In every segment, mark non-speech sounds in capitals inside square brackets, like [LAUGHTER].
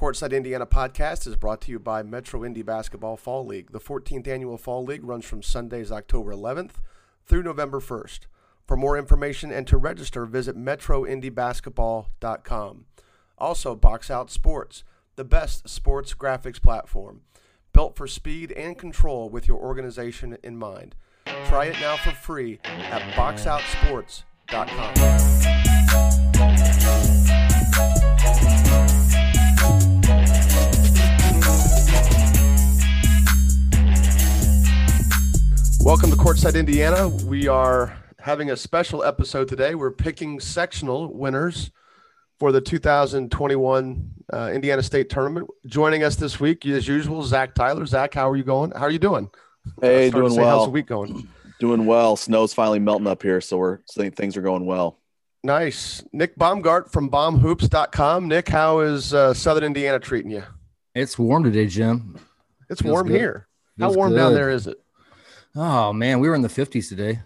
Courtside Indiana podcast is brought to you by Metro Indy Basketball Fall League. The 14th annual Fall League runs from Sundays, October 11th through November 1st. For more information and to register, visit metroindybasketball.com. Also, Box Out Sports, the best sports graphics platform, built for speed and control with your organization in mind. Try it now for free at boxoutsports.com. Welcome to Courtside, Indiana. We are having a special episode today. We're picking sectional winners for the 2021 uh, Indiana State Tournament. Joining us this week, as usual, Zach Tyler. Zach, how are you going? How are you doing? Hey, doing well. How's the week going? Doing well. Snow's finally melting up here, so we're saying things are going well. Nice. Nick Baumgart from bombhoops.com. Nick, how is uh, Southern Indiana treating you? It's warm today, Jim. It's Feels warm good. here. Feels how warm good. down there is it? Oh man, we were in the 50s today.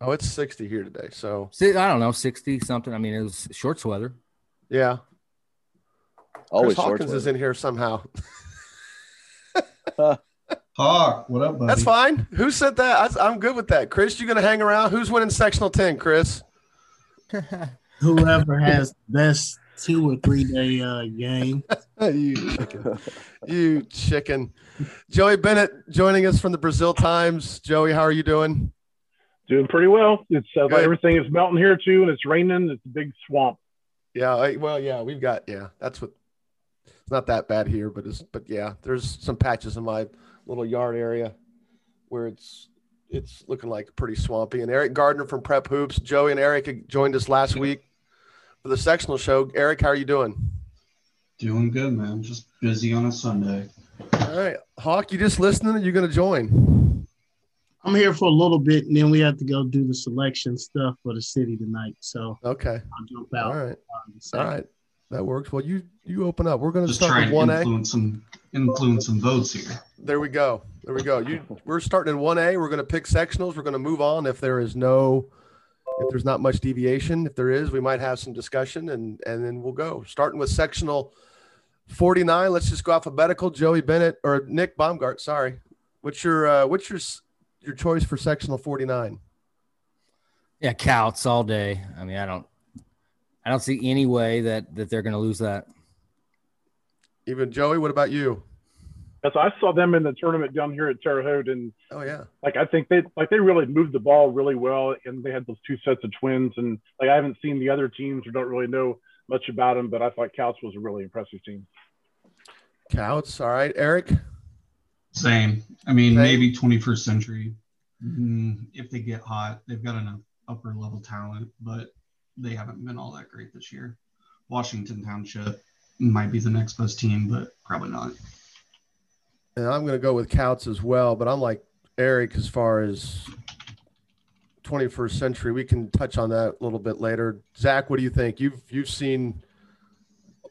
Oh, it's 60 here today. So I don't know, 60 something. I mean, it was shorts weather. Yeah. Always Chris Hawkins is in here somehow. Hawk, what up, buddy? That's fine. Who said that? I, am good with that. Chris, you gonna hang around? Who's winning sectional 10, Chris? [LAUGHS] Whoever has the best two or three day uh, game. [LAUGHS] you chicken. you chicken. Joey Bennett joining us from the Brazil Times. Joey, how are you doing? Doing pretty well. It's uh, everything is melting here too, and it's raining. It's a big swamp. Yeah. I, well, yeah, we've got yeah. That's what. It's not that bad here, but it's but yeah. There's some patches in my little yard area where it's it's looking like pretty swampy. And Eric Gardner from Prep Hoops, Joey and Eric joined us last week for the sectional show. Eric, how are you doing? Doing good, man. Just busy on a Sunday. All right, Hawk, you just listening? Or You're going to join? I'm here for a little bit, and then we have to go do the selection stuff for the city tonight. So okay, I'll jump out. All right, um, all right, that works. Well, you you open up. We're going to start with one A. Influence some influence some votes here. There we go. There we go. You we're starting in one A. We're going to pick sectionals. We're going to move on if there is no if there's not much deviation. If there is, we might have some discussion and and then we'll go. Starting with sectional 49. Let's just go alphabetical. Joey Bennett or Nick Baumgart. Sorry. What's your uh, what's your your choice for sectional 49? Yeah, Kouts all day. I mean, I don't I don't see any way that that they're going to lose that. Even Joey, what about you? Yes, I saw them in the tournament down here at Terre Haute, and oh yeah, like I think they like they really moved the ball really well, and they had those two sets of twins, and like I haven't seen the other teams or don't really know much about them, but I thought Kouts was a really impressive team. Kouts, all right, Eric. Same. I mean, Same. maybe 21st century. Mm, if they get hot, they've got enough upper level talent, but they haven't been all that great this year. Washington Township might be the next best team, but probably not and I'm going to go with Kouts as well, but I'm like Eric as far as 21st century. We can touch on that a little bit later. Zach, what do you think? You've you've seen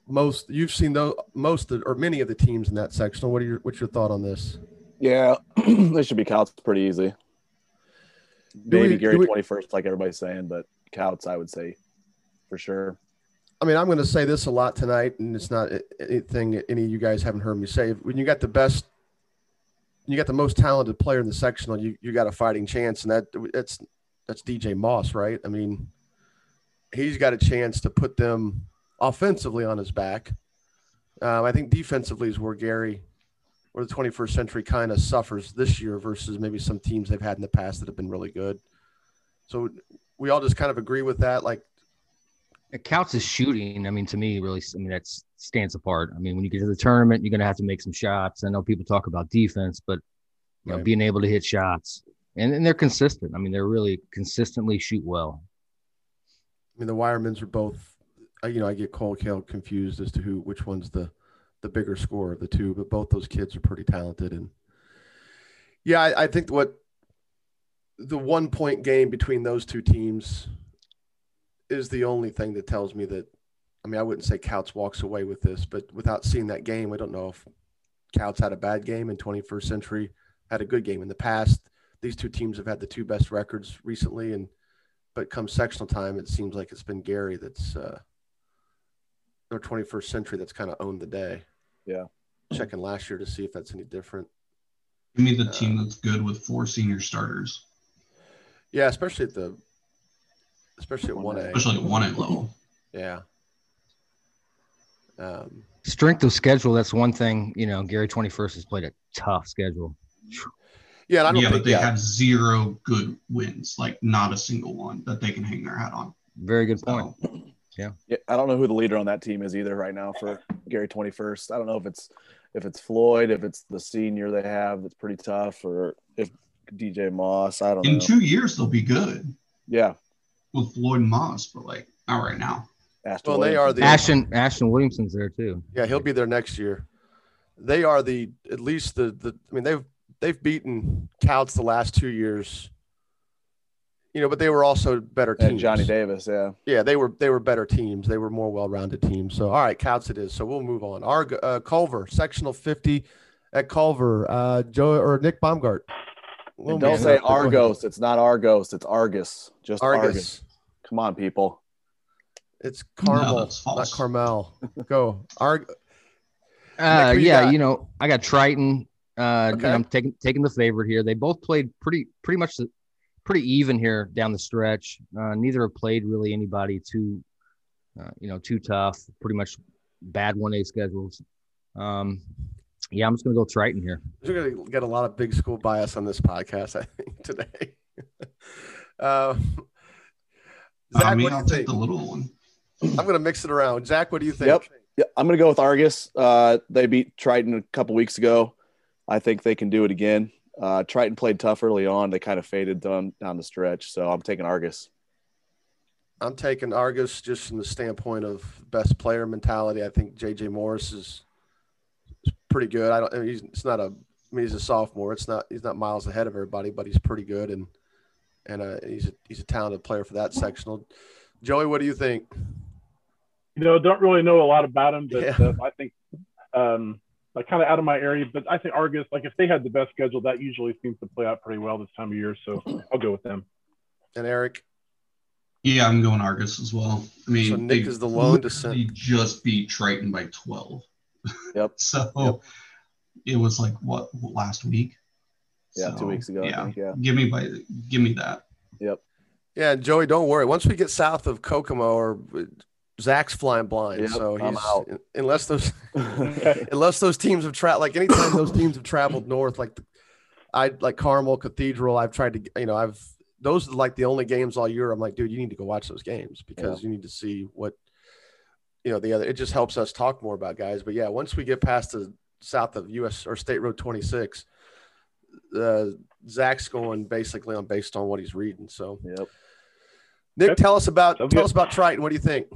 most you've seen those most or many of the teams in that section. What are your what's your thought on this? Yeah, [CLEARS THROAT] they should be Kouts pretty easy. Maybe Gary we, 21st, like everybody's saying, but Kouts, I would say for sure. I mean, I'm going to say this a lot tonight, and it's not anything any of you guys haven't heard me say. When you got the best, you got the most talented player in the sectional, you you got a fighting chance, and that that's that's DJ Moss, right? I mean, he's got a chance to put them offensively on his back. Um, I think defensively is where Gary, where the 21st century kind of suffers this year versus maybe some teams they've had in the past that have been really good. So we all just kind of agree with that. Like it counts as shooting. I mean, to me, really, I mean, that stands apart. I mean, when you get to the tournament, you're going to have to make some shots. I know people talk about defense, but you right. know, being able to hit shots and, and they're consistent. I mean, they're really consistently shoot well. I mean, the Wiremans are both, you know, I get Cole Kale confused as to who, which one's the, the bigger score of the two, but both those kids are pretty talented. And yeah, I, I think what the one point game between those two teams is the only thing that tells me that. I mean, I wouldn't say Kouts walks away with this, but without seeing that game, I don't know if Kouts had a bad game in 21st century, had a good game in the past. These two teams have had the two best records recently, and but come sectional time, it seems like it's been Gary that's uh, or 21st century that's kind of owned the day. Yeah. Checking last year to see if that's any different. Give me the team that's good with four senior starters. Yeah, especially at the especially at one A. Especially at one A level. [LAUGHS] Yeah. Um, Strength of schedule, that's one thing. You know, Gary 21st has played a tough schedule. yeah, I don't Yeah, think but they yeah, have zero good wins, like not a single one that they can hang their hat on. Very good point. So, Yeah, I don't know who the leader on that team is either right now for Gary Twenty First. I don't know if it's if it's Floyd, if it's the senior they have that's pretty tough, or if DJ Moss. I don't know. in know. two years, they'll be good yeah, with Floyd and Moss, but like not right now. Ashton Well, they are the- Ashton Ashton Williamson's there too. yeah, he'll be there next year. They are the at least the the I mean they've they've beaten Kouts the last two years. You know, but they were also better teams. and Johnny Davis. Yeah, Yeah, they were they were better teams. They were more well-rounded teams. So all right, Kouts it is. So we'll move on. Our uh, Culver, sectional 50 at Culver. Uh Joe or Nick Baumgart. We'll and don't move say on. Go ahead. Argos. It's not Argos. It's Argus. Just Argus. Argus. Come on, people. It's Carmel, that's not. Carmel. Go. Arg Uh, who you yeah, got? you know, I got Triton. Uh, Okay. I'm taking taking the favorite here. They both played pretty pretty much the, pretty even here down the stretch. Uh, neither have played really anybody too, uh, you know, too tough. Pretty much bad one A schedules. Um, yeah, I'm just gonna go Triton here. We're gonna get a lot of big school bias on this podcast, I think, [LAUGHS] today. uh, [LAUGHS] Zach, I mean, what do I'll you take think? the little one. I'm gonna mix it around. Zach, what do you think? Yep. Yeah, I'm gonna go with Argus. Uh, they beat Triton a couple weeks ago. I think they can do it again. Uh, Triton played tough early on. They kind of faded down down the stretch, so I'm taking Argus. I'm taking Argus just from the standpoint of best player mentality. I think JJ Morris is, is pretty good. I don't. I mean, he's it's not a. I mean, he's a sophomore. It's not. He's not miles ahead of everybody, but he's pretty good and and uh, he's a he's a talented player for that sectional. Joey, what do you think? You know, don't really know a lot about him, but Yeah. uh, I think um, like kind of out of my area. But I think Argus, like if they had the best schedule, that usually seems to play out pretty well this time of year. So I'll go with them. And Eric, Yeah, I'm going Argus as well. I mean, So Nick they is the lone literally descent. just beat Triton by 12. Yep. [LAUGHS] So Yep. it was like what last week? Yeah, two weeks ago, I Yeah, think, yeah. give me by give me that. Yep. Yeah, Joey, don't worry. Once we get south of Kokomo, or uh, Zach's flying blind, Yep, so I'm he's out. unless those [LAUGHS] [LAUGHS] unless those teams have traveled like anytime those teams have traveled north like the, i like carmel cathedral i've tried to you know i've those are like the only games all year i'm like dude you need to go watch those games because you need to see what you know the other it just helps us talk more about guys but yeah once we get past the south of us or state road 26 uh zach's going basically on based on what he's reading so yep. nick Okay. tell us about Sounds tell good. us about triton what do you think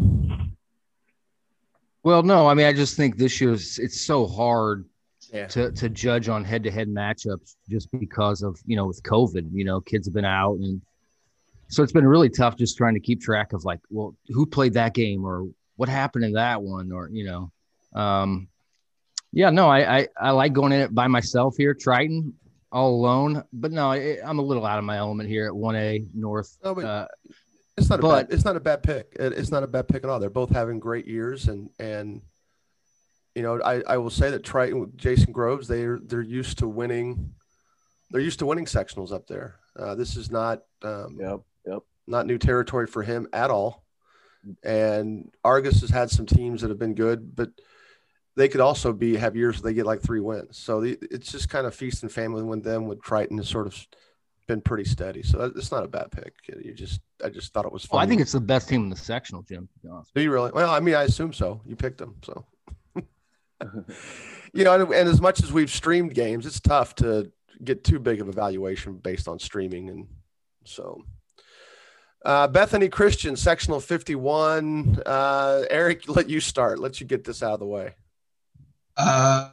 Well, no, I mean, I just think this year's it's so hard yeah to to judge on head to head matchups just because of you know with COVID, you know, kids have been out and so it's been really tough just trying to keep track of like, well, who played that game or what happened in that one or you know, um, yeah, no, I, I I like going in it by myself here, Triton, all alone, but no, I, I'm a little out of my element here at one A North. No, but- Uh, It's not a But- bad. It's not a bad pick. It, it's not a bad pick at all. They're both having great years, and and you know, I, I will say that Triton with Jason Groves, they're they're used to winning. They're used to winning sectionals up there. Uh, this is not um, Yep. Yep. not new territory for him at all. And Argus has had some teams that have been good, but they could also be have years where they get like three wins. So the, it's just kind of feast and family with them. With Triton has sort of been pretty steady. So that, it's not a bad pick. You just I just thought it was. well, I think it's the best team in the sectional, Jim. To be honest. Do you really? Well, I mean, I assume so. You picked them, so. [LAUGHS] you know, and, and as much as we've streamed games, it's tough to get too big of a valuation based on streaming, and so. Uh, Bethany Christian, sectional fifty-one. Uh, Eric, [LAUGHS] let you start. Let you get this out of the way. Uh,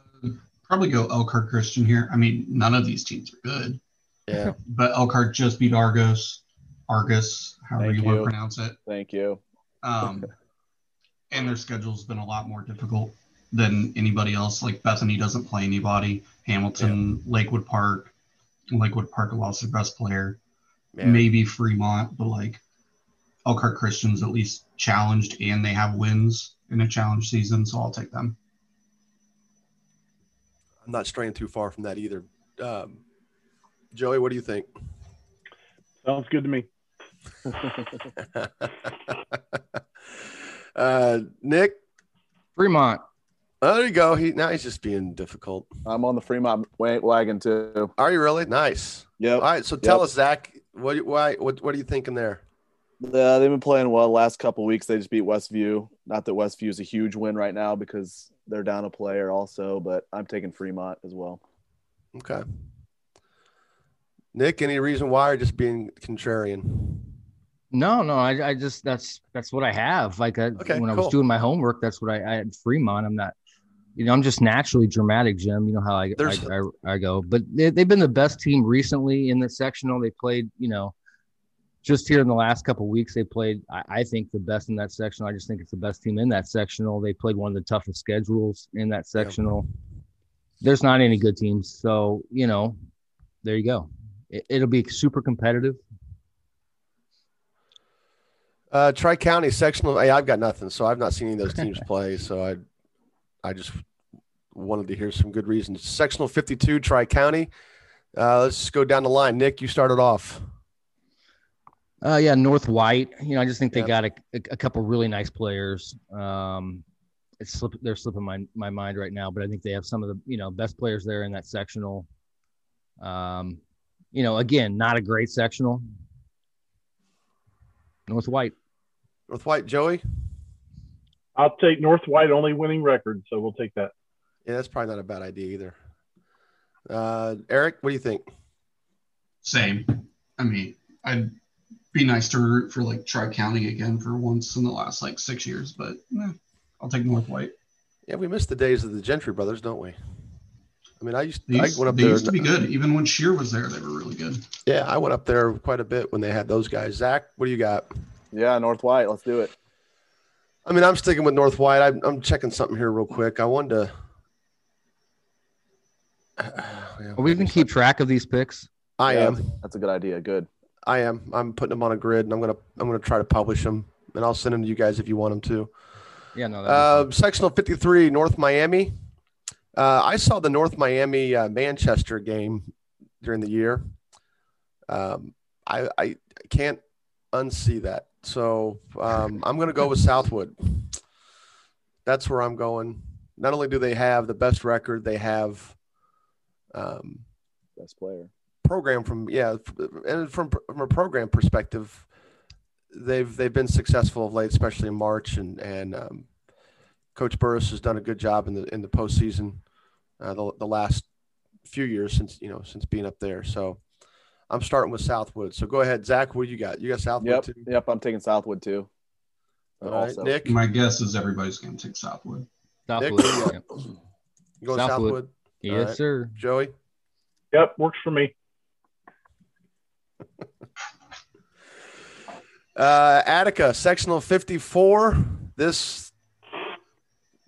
probably go Elkhart Christian here. I mean, none of these teams are good, Yeah, [LAUGHS] but Elkhart just beat Argos, Argus, however Thank you, want to pronounce it. Thank you. Um, [LAUGHS] and their schedule's been a lot more difficult than anybody else. Like Bethany doesn't play anybody. Hamilton, Lakewood Park, Lakewood Park lost their best player. Yeah. Maybe Fremont, but like Elkhart Christian's at least challenged and they have wins in a challenge season, so I'll take them. I'm not straying too far from that either. Um, Joey, what do you think? Sounds good to me. [LAUGHS] uh, Nick Fremont. Oh, there you go. He now he's just being difficult. I'm on the Fremont wagon too. Are you really? Nice. Yep. All right. So tell Yep. us, Zach, what why what what are you thinking there? Yeah, they've been playing well the last couple weeks. They just beat Westview. Not that Westview is a huge win right now because they're down a player also, but I'm taking Fremont as well. Okay. Nick, any reason why or just being contrarian? No, no, I, I just that's that's what I have. Like I, Okay, when I was doing my homework, that's what I, I had Fremont. I'm not, you know, I'm just naturally dramatic, Jim. You know how I I, I, I go. But they, they've been the best team recently in the sectional. They played, you know, just here in the last couple weeks. They played, I, I think, the best in that sectional. I just think it's the best team in that sectional. They played one of the toughest schedules in that sectional. There's not any good teams, so you know, there you go. It, it'll be super competitive. Uh, Tri County sectional. Hey, I've got nothing, so I've not seen any of those teams [LAUGHS] play. So I, I just wanted to hear some good reasons. Sectional 52, Tri County. Uh, let's go down the line. Nick, you started off. Uh, yeah, North White. You know, I just think they Yeah. got a, a, a couple really nice players. Um, it's slip, they're slipping my my mind right now, but I think they have some of the you know best players there in that sectional. Um, you know, again, not a great sectional. North White. North White, Joey. I'll take North White only winning record, so we'll take that. Yeah, that's probably not a bad idea either. Uh, Eric, what do you think? Same. I mean, I'd be nice to root for like Tri County again for once in the last like six years, but eh, I'll take North White. Yeah, we miss the days of the Gentry brothers, don't we? I mean, I used, They I went up they there. used to be good. Even when Shear was there, they were really good. Yeah, I went up there quite a bit when they had those guys. Zach, what do you got? Yeah, North White. Let's do it. I mean, I'm sticking with North White. I'm, I'm checking something here real quick. I wanted to. Yeah, [SIGHS] Are we can keep track of these picks. I Yeah, am. That's, that's a good idea. Good. I am. I'm putting them on a grid, and I'm gonna I'm gonna try to publish them, and I'll send them to you guys if you want them to. Yeah, no. Uh, sectional 53, North Miami. Uh, I saw the North Miami uh, Manchester game during the year. Um, I, I can't unsee that. So um, I'm going to go with Southwood. That's where I'm going. Not only do they have the best record, they have um, Best player. program from yeah, and from from a program perspective, they've they've been successful of late, especially in March, and and um, Coach Burris has done a good job in the in the postseason, uh, the the last few years since you know since being up there. So I'm starting with Southwood. So go ahead, Zach. What do you got? You got Southwood Yep. too. Yep. I'm taking Southwood too. All right, Nick. My guess is everybody's going to take Southwood. Southwood. Nick, what do you yeah. got? You going Southwood. Southwood? Yes, All right. sir. Joey. Yep, works for me. [LAUGHS] Uh, Attica, sectional 54. This,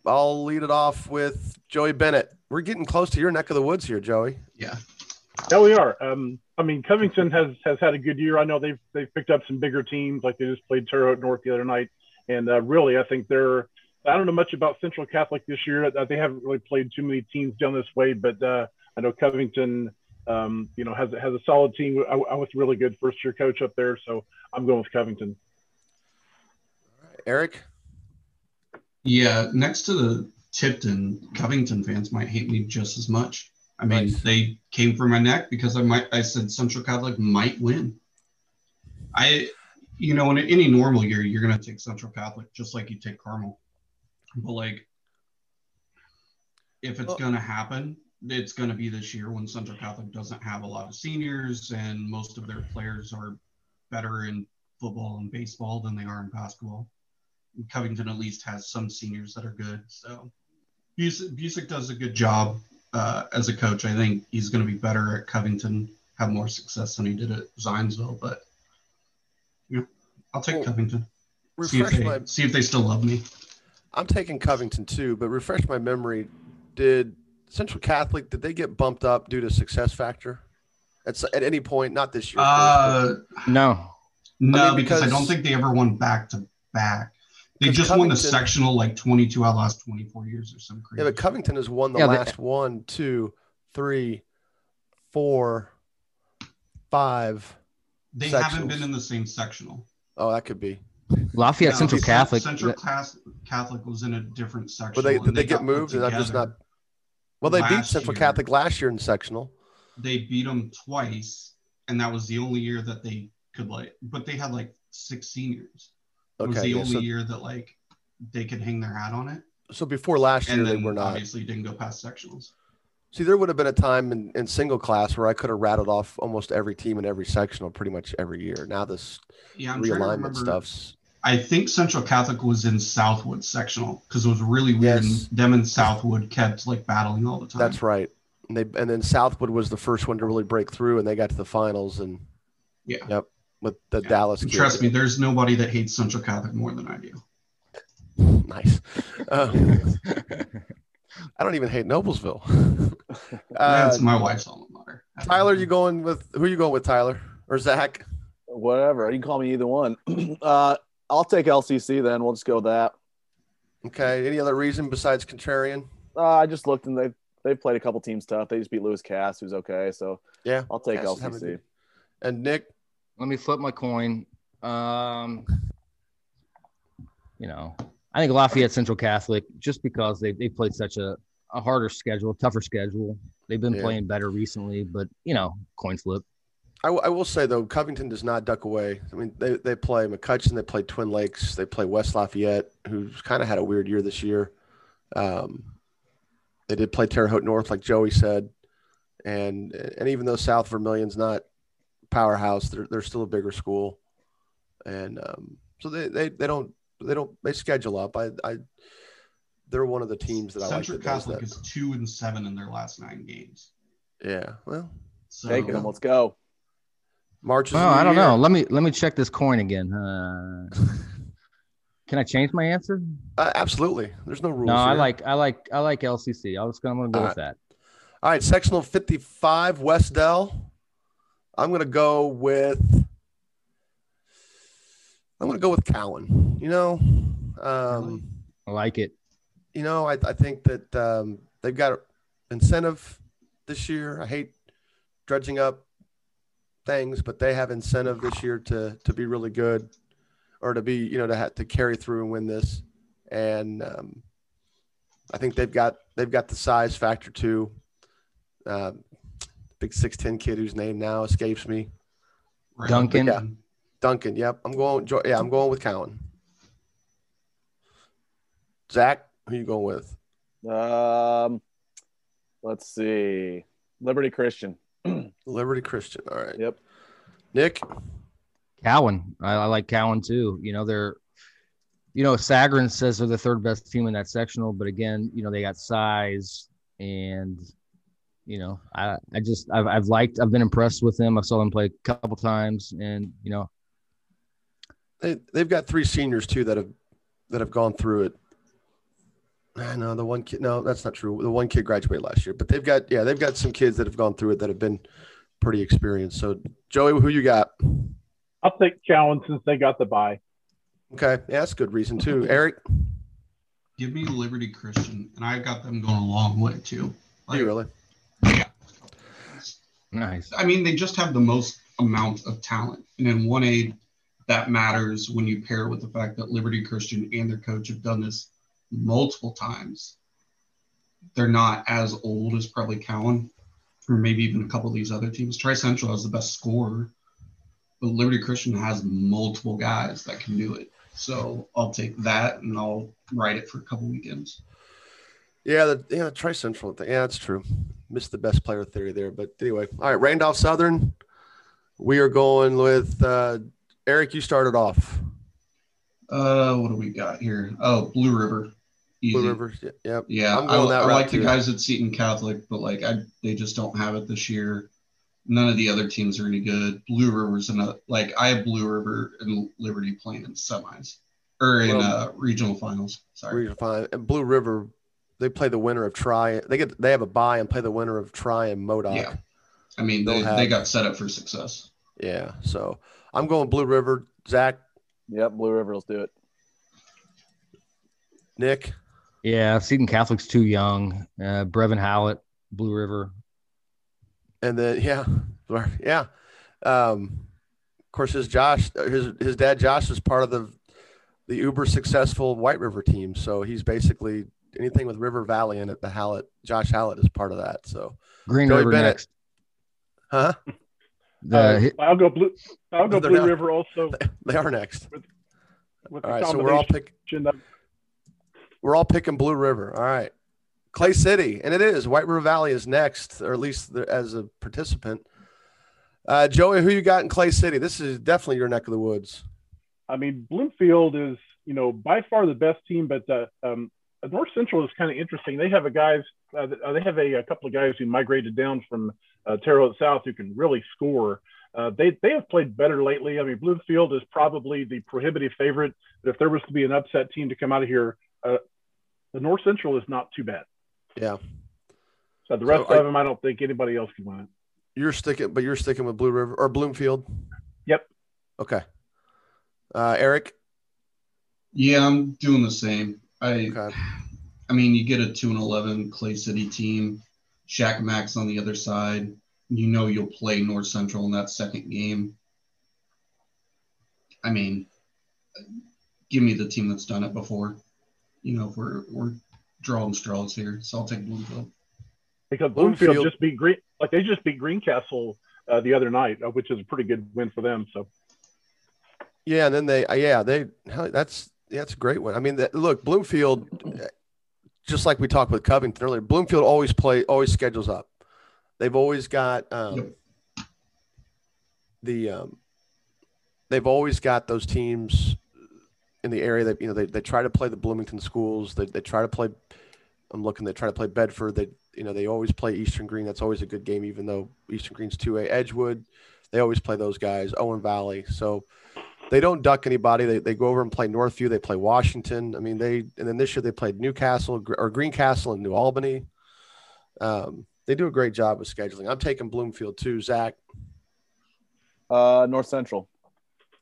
I'll lead it off with Joey Bennett. We're getting close to your neck of the woods here, Joey. Yeah. Yeah, we are. Um, I mean, Covington has has had a good year. I know they've they've picked up some bigger teams, like they just played Terre Haute North the other night, and uh, really, I think they're. I don't know much about Central Catholic this year. Uh, They haven't really played too many teams down this way, but uh, I know Covington, um, you know, has has a solid team. I, I was really good first year coach up there, so I'm going with Covington. Eric. Yeah, next to the Tipton, Covington fans might hate me just as much. I mean, Nice. they came for my neck because I might I said Central Catholic might win. I you know, in any normal year, you're gonna take Central Catholic just like you take Carmel. But like if it's Well- gonna happen, it's gonna be this year when Central Catholic doesn't have a lot of seniors and most of their players are better in football and baseball than they are in basketball. Covington at least has some seniors that are good. So Busick, Busick does a good job uh, as a coach. I think he's going to be better at Covington, have more success than he did at Zionsville. But yeah, I'll take Well, Covington. See if, Refresh they, my. see if they still love me. I'm taking Covington too, but refresh my memory. Did Central Catholic did they get bumped up due to success factor? At, at any point, not this year. Uh, No. no, mean, because, I don't think they ever won back to back. They just Covington, won the sectional like 22 out of the last 24 years or something crazy. Yeah, but Covington has won the yeah, last they, one, two, three, four, five. They sectionals. haven't been in the same sectional. Oh, that could be. Lafayette no, Central Catholic. Central Catholic was in a different section. But they did they, they get moved? And I'm just not. Well, they beat Central year, Catholic last year in sectional. They beat them twice, and that was the only year that they could like. But they had like six seniors. It okay, was the yeah, only so, year that like they could hang their hat on it. So before last year, they were not. Obviously, didn't go past sectionals. See, there would have been a time in, in single class where I could have rattled off almost every team in every sectional pretty much every year. Now this yeah, realignment stuff's. I think Central Catholic was in Southwood sectional because it was really weird. Yes. And them and Southwood kept like battling all the time. That's right. And they and then Southwood was the first one to really break through, and they got to the finals. And yeah, yep, with the yeah. Dallas. Trust me, there's nobody that hates Central Catholic more than I do. Nice. Uh, [LAUGHS] I don't even hate Noblesville. [LAUGHS] uh, That's my wife's alma mater. Tyler, you going with who are you going with, Tyler or Zach? Whatever. You can call me either one. [CLEARS THROAT] uh, I'll take LCC then. We'll just go with that. Okay. Any other reason besides contrarian? Uh, I just looked and they've they've played a couple teams tough. They just beat Lewis Cass, who's okay. So yeah, I'll take Cass LCC. And Nick, let me flip my coin. Um, you know, I think Lafayette Central Catholic, just because they they played such a, a harder schedule, tougher schedule. They've been yeah. playing better recently, but you know, coin flip. I, w- I will say though, Covington does not duck away. I mean, they, they play McCutcheon, they play Twin Lakes, they play West Lafayette, who's kind of had a weird year this year. Um, they did play Terre Haute North, like Joey said, and and even though South Vermilion's not powerhouse, they're they're still a bigger school, and um, so they, they they don't they don't they schedule up. I I they're one of the teams that Central I like. Central Catholic is two and seven in their last nine games. Yeah, well, so, take them. Let's go. March. Is. Oh, I don't year. know. Let me let me check this coin again. Uh, can I change my answer? Uh, absolutely. There's no rules. No, here. I like I like I like LCC. I was gonna, I'm gonna go All with right. that. All right, sectional 55, Wes-Del. I'm gonna go with. I'm gonna go with Cowan. You know, um, I like it. You know, I, I think that um, they've got incentive this year. I hate dredging up things, but they have incentive this year to to be really good, or to be you know to have to carry through and win this. And um, I think they've got they've got the size factor too. Uh, big six ten kid whose name now escapes me. Duncan. Yeah, Duncan. Yep, I'm going. Yeah, I'm going with Cowan. Zach, who you going with? Um, let's see. Liberty Christian. [CLEARS THROAT] Liberty Christian. All right. Yep. Nick. Cowan. I, I, like Cowan too. You know, they're, you know, Sagarin says they're the third best team in that sectional, but again, you know, they got size and, you know, I, I just, I've, I've liked, I've been impressed with them. I saw them play a couple times and, you know, they, they've got three seniors too that have, that have gone through it I know the one kid. No, that's not true. The one kid graduated last year, but they've got yeah, they've got some kids that have gone through it that have been pretty experienced. So, Joey, who you got? I'll take Cowan since they got the buy. Okay, yeah, that's a good reason too. [LAUGHS] Eric, give me Liberty Christian, and I got them going a long way too. Like, you really? Yeah. Nice. I mean, they just have the most amount of talent, and in one aid, that matters when you pair with the fact that Liberty Christian and their coach have done this multiple times. They're not as old as probably Cowan, or maybe even a couple of these other teams. Tri Central has the best scorer, but Liberty Christian has multiple guys that can do it. So I'll take that and I'll write it for a couple weekends. Yeah, the yeah, Tri Central. Yeah, that's true. Missed the best player theory there. But anyway, all right, Randolph Southern. We are going with uh, Eric. You started off. Uh, what do we got here? Oh, Blue River. Easy. Blue Rivers. Yep. Yeah, I, I like too. the guys at Seton Catholic, but like I, they just don't have it this year. None of the other teams are any good. Blue River's another. Like I have Blue River and Liberty playing in semis or in well, uh, regional finals. Sorry, regional final. And Blue River, they play the winner of Tri They get they have a buy and play the winner of Tri and Modoc. Yeah, I mean they, have, they got set up for success. Yeah, so I'm going Blue River. Zach. Yep, Blue River. Let's do it. Nick. Yeah, Seton Catholic's too young. Uh, Brevin Howlett, Blue River. And then yeah, yeah. Um, of course, his Josh, his his dad Josh is part of the the uber successful White River team. So he's basically anything with River Valley in it. The Hallett, Josh Hallett is part of that. So Green Joey River Bennett, next, huh? [LAUGHS] The, uh, I'll go blue. I'll go Blue River also. [LAUGHS] They are next. With, with all right, so we're all picking. We're all picking Blue River. All right, Clay City, and it is White River Valley is next, or at least as a participant. Uh, Joey, who you got in Clay City? This is definitely your neck of the woods. I mean, Bloomfield is you know by far the best team, but uh, um, North Central is kind of interesting. They have a guys, uh, they have a, a, couple of guys who migrated down from uh, Terre Haute South who can really score. Uh, they they have played better lately. I mean, Bloomfield is probably the prohibitive favorite. But if there was to be an upset team to come out of here, uh, the North Central is not too bad. Yeah. So the rest so of them, I don't think anybody else can win it. You're sticking, but you're sticking with Blue River or Bloomfield. Yep. Okay. Uh, Eric. Yeah, I'm doing the same. I, okay. I mean, you get a two and eleven Clay City team, Shakamak on the other side. You know you'll play North Central in that second game. I mean, give me the team that's done it before. You know, if we're we're drawing straws here, so I'll take Bloomfield. Because Bloomfield, Bloomfield. just beat Green, like they just beat Greencastle uh, the other night, uh, which is a pretty good win for them. So. Yeah, and then they, uh, yeah, they, that's yeah, it's a great one. I mean, the, look, Bloomfield, just like we talked with Covington earlier, Bloomfield always play, always schedules up. They've always got um, the, um, they've always got those teams in the area that you know they, they try to play the Bloomington schools. They, they try to play. I'm looking. They try to play Bedford. They you know they always play Eastern Greene. That's always a good game, even though Eastern Greene's two A. Edgewood, they always play those guys. Owen Valley. So they don't duck anybody. They, they go over and play Northview. They play Washington. I mean, they and then this year they played Newcastle or Greencastle and New Albany. Um, they do a great job of scheduling. I'm taking Bloomfield too. Zach. Uh, North Central.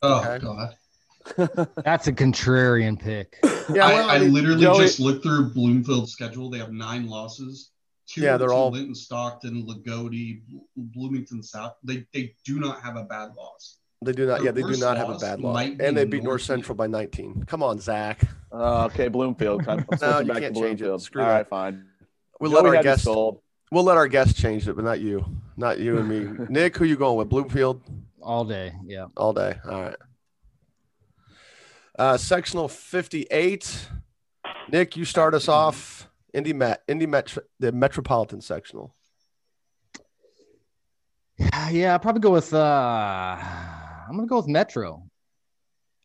Oh okay. God. [LAUGHS] That's a contrarian pick. Yeah, well, I, I, literally Joey, just looked through Bloomfield's schedule. They have nine losses. Two yeah, they're all Linton, Stockton, Loogootee, Bloomington South. They they do not have a bad loss. They do not. Their yeah, they do not have a bad loss, and they beat North Central by 19. Come on, Zach. Uh, okay, Bloomfield. I'm [LAUGHS] no, you can't change it. Screw All right, fine. We'll let our guests. We'll let our guests change it, but not you. Not you and me. [LAUGHS] Nick, who you going with? Bloomfield. All day. Yeah. All day. All right. Uh, sectional 58. Nick, you start us off. Indy Met, Indy Met, the Metropolitan sectional. Yeah, I'll probably go with. uh I'm gonna go with Metro.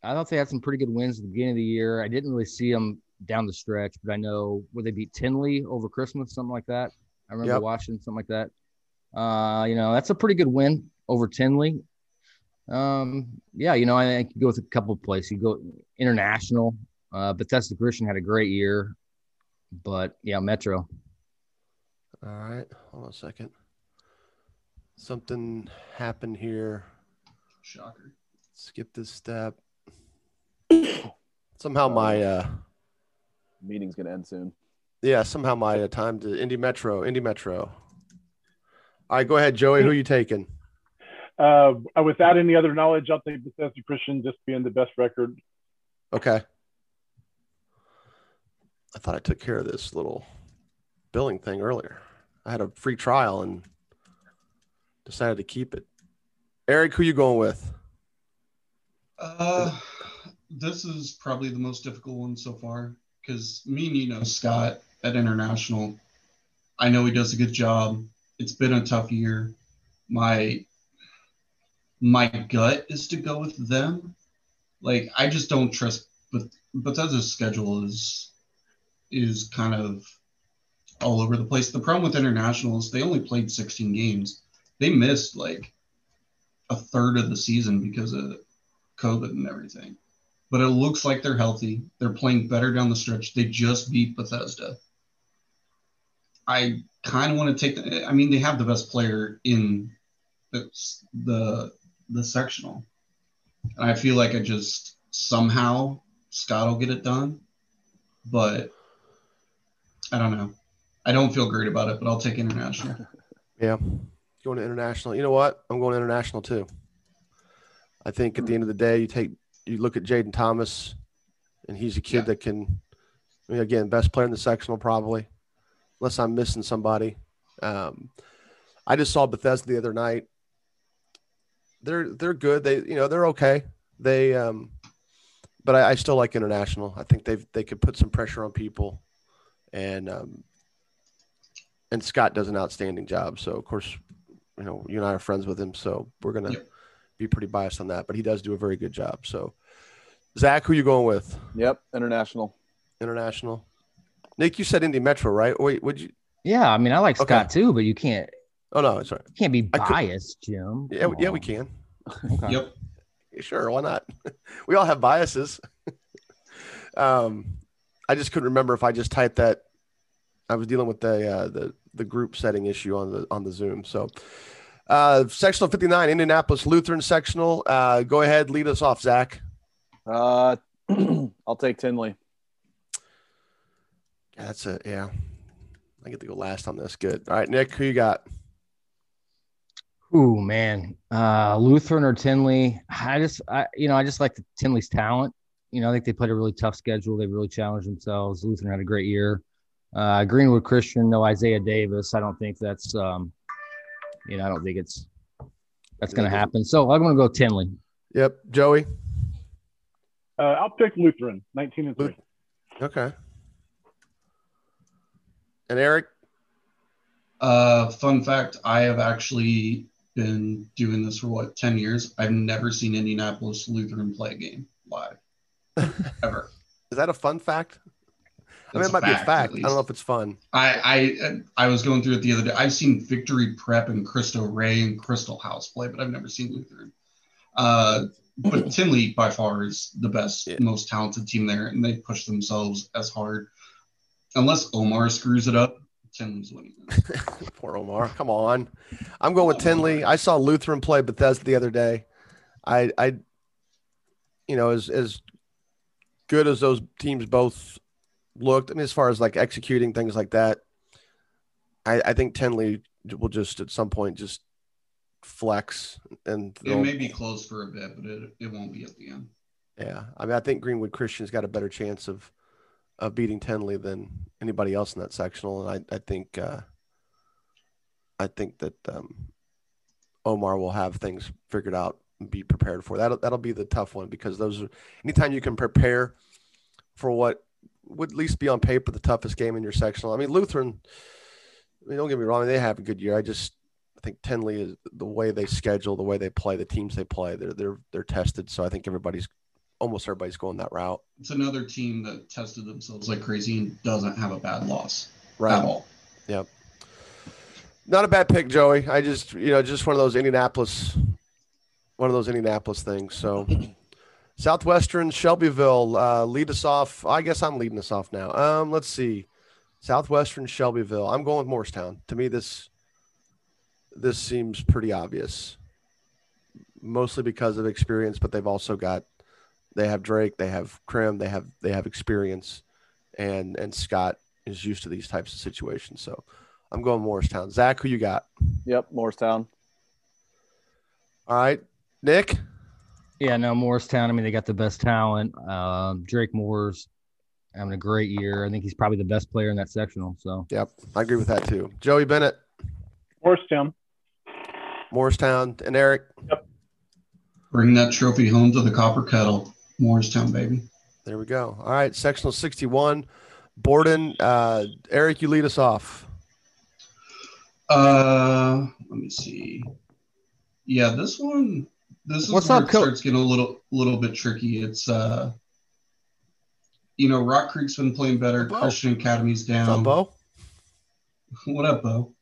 I thought they had some pretty good wins at the beginning of the year. I didn't really see them down the stretch, but I know where they beat Tindley over Christmas, something like that. I remember yep. watching something like that. Uh, you know, that's a pretty good win over Tindley. Um, yeah, you know, I think you go with a couple of places. You go international. Uh, Bethesda Christian had a great year, but yeah, Metro. All right, hold on a second. Something happened here. Shocker. Skip this step. [COUGHS] somehow my uh, meeting's gonna end soon. Yeah, somehow my uh, time to Indy Metro, Indy Metro. All right, go ahead, Joey. Who are you taking? Uh, without any other knowledge, I'll take Bethesda Christian just being the best record. Okay. I thought I took care of this little billing thing earlier. I had a free trial and decided to keep it. Eric, who you going with? Uh, this is probably the most difficult one so far because me and you know Scott at International. I know he does a good job. It's been a tough year. My my gut is to go with them. Like I just don't trust, but but Bethesda's schedule is is kind of all over the place. The problem with internationals, they only played 16 games. They missed like a third of the season because of COVID and everything. But it looks like they're healthy. They're playing better down the stretch. They just beat Bethesda. I kind of want to take the, I mean, they have the best player in the, the the sectional. And I feel like I just somehow Scott will get it done. but I don't know. I don't feel great about it, but I'll take international. [LAUGHS] Yeah, going to international. You know what? I'm going international too. I think at the end of the day, you take you look at Jaden Thomas, and he's a kid Yeah. that can. I mean, again, best player in the sectional probably, unless I'm missing somebody. Um, I just saw Bethesda the other night. They're they're good. They you know they're okay. They um, but I, I still like international. I think they've they could put some pressure on people, and um, and Scott does an outstanding job. So of course, you know you and I are friends with him, so we're gonna Yep. be pretty biased on that. But he does do a very good job. So Zach, who you going with? Yep, international. International. Nick, you said Indy Metro, right? Wait, would you? Yeah, I mean, I like Okay. Scott too, but you can't Oh no, sorry. you can't be biased, Jim. Yeah, Come yeah, we can. [LAUGHS] Okay. Yep. Sure, why not? [LAUGHS] we all have biases. [LAUGHS] um, I just couldn't remember if I just typed that. I was dealing with the uh, the the group setting issue on the on the Zoom. So, uh, sectional fifty nine, Indianapolis Lutheran sectional. Uh, go ahead, lead us off, Zach. Uh, [CLEARS THROAT] I'll take Tindley. Yeah, that's it. Yeah, I get to go last on this. Good. All right, Nick, who you got? Ooh, man. Uh, Lutheran or Tindley. I just, I, you know, I just like the Tindley's talent. You know, I think they played a really tough schedule. They really challenged themselves. Lutheran had a great year. Uh, Greenwood Christian, no Isaiah Davis. I don't think that's, um, you know, I don't think it's, that's going to happen. So I'm going to go Tindley. Yep, Joey. Uh, I'll pick Lutheran, 19 and 3. Okay. And Eric. Uh, fun fact: I have actually been doing this for what ten years. I've never seen Indianapolis Lutheran play a game live, [LAUGHS] ever. Is that a fun fact? I mean, it might be a fact. I don't know if it's fun. I, I I was going through it the other day. I've seen Victory Prep and Crystal Ray and Christel House play, but I've never seen Lutheran. Uh, but [CLEARS THROAT] Tindley by far is the best, Yeah. most talented team there, and they push themselves as hard. Unless Omar screws it up, Tindley's winning. [LAUGHS] Poor Omar. Come on. I'm going with Tinley. I saw Lutheran play Bethesda the other day. I, I, you know, as as good as those teams both looked, I mean, as far as like executing things like that, I, I think Tindley will just at some point just flex and It may be close for a bit, but it, it won't be at the end. yeah. I mean, I think Greenwood Christian's got a better chance of of beating Tindley than anybody else in that sectional, and I, I think uh, I think that um, Omar will have things figured out and be prepared for that. That'll be the tough one because those are anytime you can prepare for what would at least be on paper the toughest game in your sectional. I mean, Lutheran. I mean, don't get me wrong; they have a good year. I just I think Tindley is the way they schedule, the way they play, the teams they play. They're they're they're tested. So I think everybody's almost everybody's going that route. It's another team that tested themselves like crazy and doesn't have a bad loss at Right. all. Not a bad pick, Joey. I just you know just one of those Indianapolis, one of those Indianapolis things. So Southwestern Shelbyville, uh, lead us off. I guess I'm leading us off now. Um, let's see, Southwestern Shelbyville. I'm going with Morristown. To me, this this seems pretty obvious, mostly because of experience, but they've also got they have Drake, they have Krim, they have they have experience, and and Scott is used to these types of situations. So I'm going Morristown. Zach, who you got? Yep, Morristown. All right, Nick. Yeah, no, Morristown. I mean, they got the best talent. Um, Drake Moore's having a great year. I think he's probably the best player in that sectional. So Yep, I agree with that too. Joey Bennett, Morristown. Morristown, and Eric. Yep. Bring that trophy home to the copper kettle. Morristown, baby. There we go. All right, sectional 61. Borden, uh, Eric, you lead us off. Uh, let me see. Yeah, this one. This is What's where up, it Coach? starts getting a little, little bit tricky. It's uh, you know, Rock Creek's been playing better. Bo. Christian Academy's What's down. up, Bo? [LAUGHS] What up, Bo?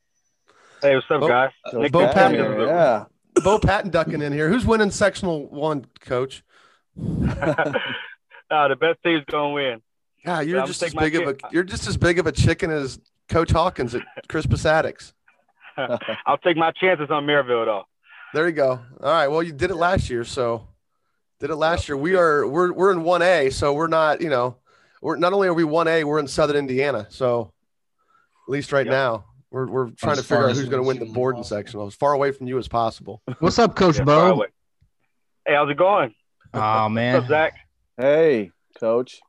Hey, what's up, Bo- guys? So Nick Bo Patton, Patton. Patton. yeah. Bo Patton ducking in here. Who's winning sectional one, coach? [LAUGHS] uh, the best team's gonna win. Yeah, you're Yeah, just as big of a you're just as big of a chicken as Coach Hawkins at Crispus Attucks. [LAUGHS] I'll take my chances on Maryville, though. There you go. All right. Well, you did it last year, so did it last year. We are we're we're in one A, so we're not. You know, we're not only are we one A, we're in Southern Indiana. So at least right Yep. now, we're we're trying As to figure out who's going to win the humanly Borden possible. sectional, as far away from you as possible. What's up, Coach Yeah, Bo? Hey, how's it going? Oh man, What's up, man, Zach? Hey, coach.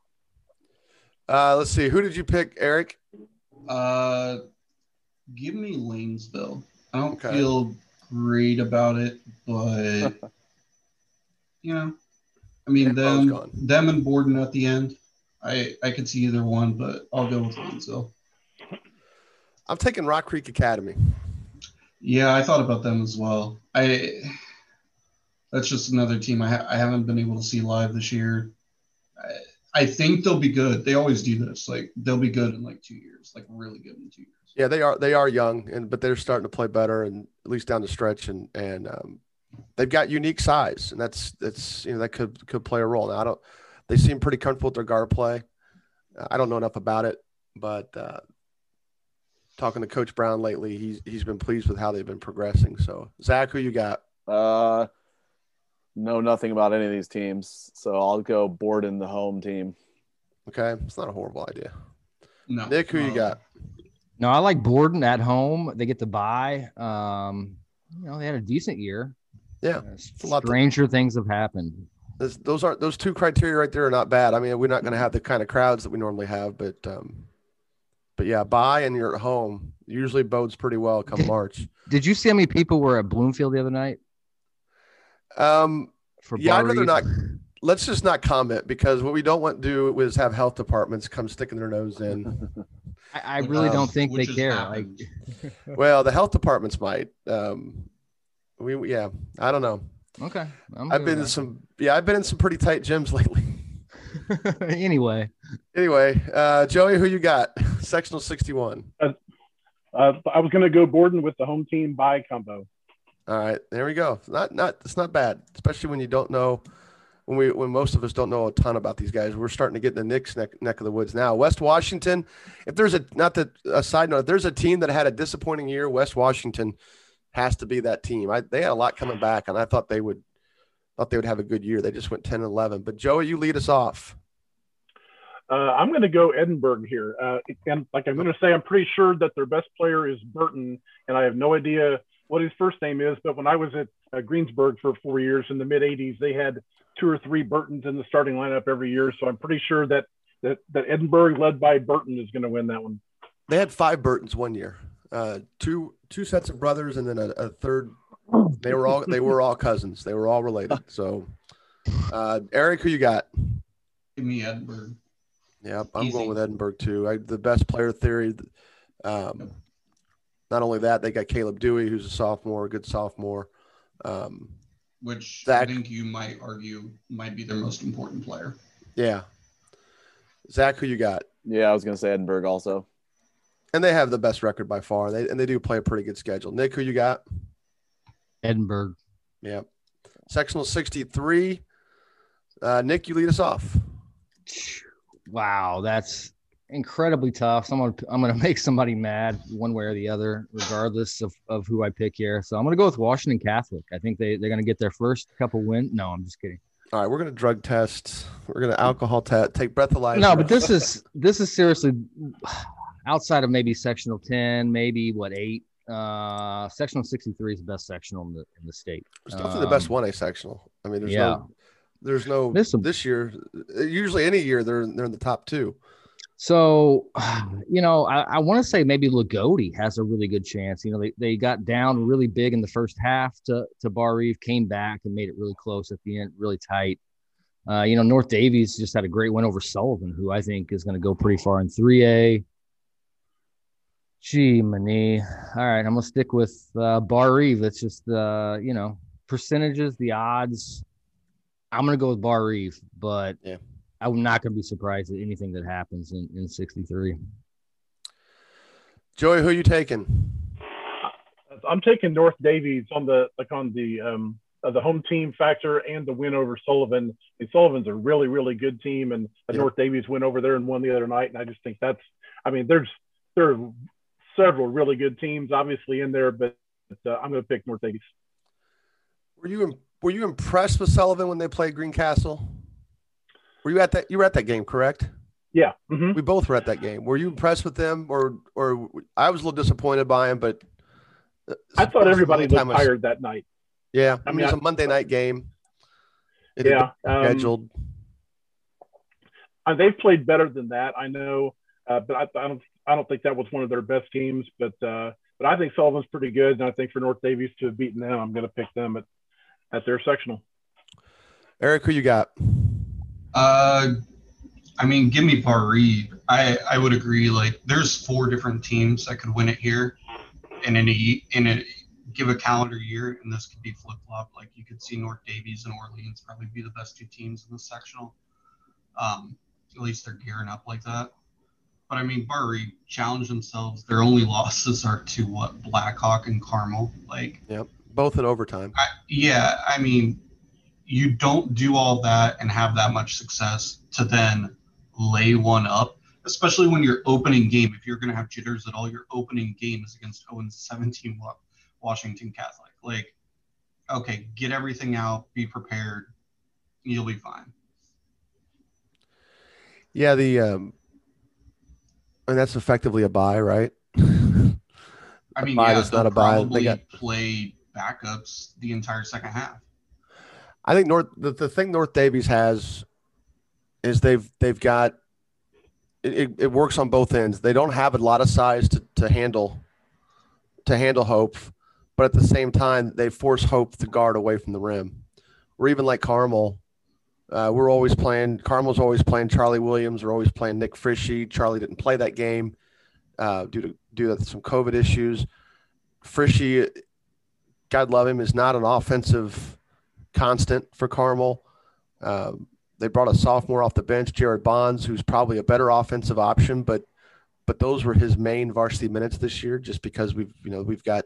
Uh, let's see, who did you pick, Eric? Uh, give me Lanesville. I don't Okay. feel great about it, but [LAUGHS] you know, I mean them, them and Borden at the end. I I could see either one, but I'll go with Lanesville. I'm taking Rock Creek Academy. Yeah, I thought about them as well. I that's just another team I, ha- I haven't been able to see live this year. I, I think they'll be good. They always do this. Like they'll be good in like two years, like really good in two years. Yeah, they are they are young, and but they're starting to play better, and at least down the stretch, and and um, they've got unique size, and that's that's you know that could could play a role. Now I don't. They seem pretty comfortable with their guard play. Uh, I don't know enough about it, but uh, talking to Coach Brown lately, he's he's been pleased with how they've been progressing. So Zach, who you got? Uh, know nothing about any of these teams, so I'll go Borden, the home team. Okay, it's not a horrible idea. No, Nick, who you got? No, I like Borden at home. They get to buy. Um, you know, they had a decent year. Yeah, Uh, a lot to- stranger things have happened. This, those aren't those two criteria right there are not bad. I mean, we're not going to have the kind of crowds that we normally have, but um, but yeah, buy and you're at home usually bodes pretty well come March. Did you see how many people were at Bloomfield the other night Um, for yeah, I'd rather not. Let's just not comment because what we don't want to do is have health departments come sticking their nose in. [LAUGHS] I, I really Um, don't think they care. Like, [LAUGHS] well, the health departments might. Um, we yeah, I don't know. okay, I'm I've been in some yeah, I've been in some pretty tight gyms [LAUGHS] lately. [LAUGHS] anyway, anyway, uh, Joey, who you got? Sectional sixty-one. Uh, I was going to go Borden with the home team by combo. All right, there we go. Not not it's not bad, especially when you don't know when we when most of us don't know a ton about these guys. We're starting to get in the Knicks neck, neck of the woods now. West Washington, if there's a not that a side note, if there's a team that had a disappointing year, West Washington has to be that team. I, they had a lot coming back, and I thought they would thought they would have a good year. They just went 10 and 11. But Joey, you lead us off. Uh, I'm going to go Edinburgh here. Uh, and like I'm going to say, I'm pretty sure that their best player is Burton, and I have no idea what his first name is. But when I was at uh, Greensburg for four years in the mid 80s, they had two or three Burtons in the starting lineup every year. So I'm pretty sure that that, that Edinburgh, led by Burton, is going to win that one. They had five Burtons one year, uh, two two sets of brothers, and then a, a third. They were all they were all cousins. They were all related. So, uh, Eric, who you got? Give me Edinburgh. Yep, I'm Easy. going with Edinburgh too. I, the best player theory. Um, not only that, they got Caleb Dewey, who's a sophomore, a good sophomore. Um, which Zach. I think you might argue might be their most important player. yeah, Zach, who you got? Yeah, I was going to say Edinburgh also. And they have the best record by far. They and they do play a pretty good schedule. Nick, who you got? Edinburgh. Yep. Sectional 63. Uh, Nick, you lead us off. Wow, that's incredibly tough. Someone, I'm going [LAUGHS] to make somebody mad one way or the other, regardless of, of who I pick here. So I'm going to go with Washington Catholic. I think they, they're going to get their first couple win. No, I'm just kidding. All right, we're gonna drug test. We're gonna alcohol test. Take breathalyzer. No, but this is this is seriously [SIGHS] outside of maybe sectional 10, maybe what eight. Uh, sectional 63 is the best sectional in the in the state. It's definitely the best Um, one A sectional. I mean, there's yeah. no, there's no There's this year. Usually, any year they're they're in the top two. So, [SIGHS] you know, I, I want to say maybe Loogootee has a really good chance. You know, they, they got down really big in the first half to, to Bar came back and made it really close at the end, really tight. Uh, you know, North Daviess just had a great win over Sullivan, who I think is going to go pretty far in 3A. Gee, Mani. All right, I'm going to stick with uh, Barr-Reeve. That's just, uh, you know, percentages, the odds. I'm going to go with Barr-Reeve, but Yeah. I'm not going to be surprised at anything that happens in, in 63. Joey, who are you taking? I'm taking North Daviess on the like on the um, uh, the home team factor and the win over Sullivan. And Sullivan's a really really good team, and Yeah. North Daviess went over there and won the other night. And I just think that's I mean there's there are several really good teams obviously in there, but uh, I'm going to pick North Daviess. Were you were you impressed with Sullivan when they played Greencastle? Were you at that? You were at that game, correct? Yeah, mm-hmm. we both were at that game. Were you impressed with them, or or I was a little disappointed by him, but uh, I thought everybody was tired that night. Yeah, I mean, it was a Monday night game. It yeah, um, scheduled. Uh, they've played better than that, I know, uh, but I, I, don't. I don't think that was one of their best teams. But uh, but I think Sullivan's pretty good, and I think for North Daviess to have beaten them, I'm going to pick them at at their sectional. Eric, who you got? Uh, I mean, give me Bar I I would agree. Like, there's four different teams that could win it here, and in a in a give a calendar year, and this could be flip flop. Like, you could see North Daviess and Orleans probably be the best two teams in the sectional. Um, at least they're gearing up like that. But I mean, Barr-Reeve challenged themselves. Their only losses are to what Blackhawk and Carmel. Like, yep, both in overtime. I, yeah, I mean, you don't do all that and have that much success to then lay one up, especially when your opening game, if you're going to have jitters at all, your opening game is against 0 17 Washington Catholic. Like, okay, get everything out, be prepared, you'll be fine. Yeah, the um, and that's effectively a buy, right? I mean, yeah, that's not a buy. They got play backups the entire second half. I think North the, the thing North Daviess has is they've they've got it, it works on both ends. They don't have a lot of size to, to handle to handle Hope, but at the same time they force Hope to guard away from the rim. Or even like Carmel, uh, we're always playing. Carmel's always playing Charlie Williams. We're always playing Nick Frishy. Charlie didn't play that game uh, due to due to some COVID issues. Frishy, God love him, is not an offensive constant for Carmel. Um, they brought a sophomore off the bench, Jared Bonds, who's probably a better offensive option, but but those were his main varsity minutes this year, just because we've you know we've got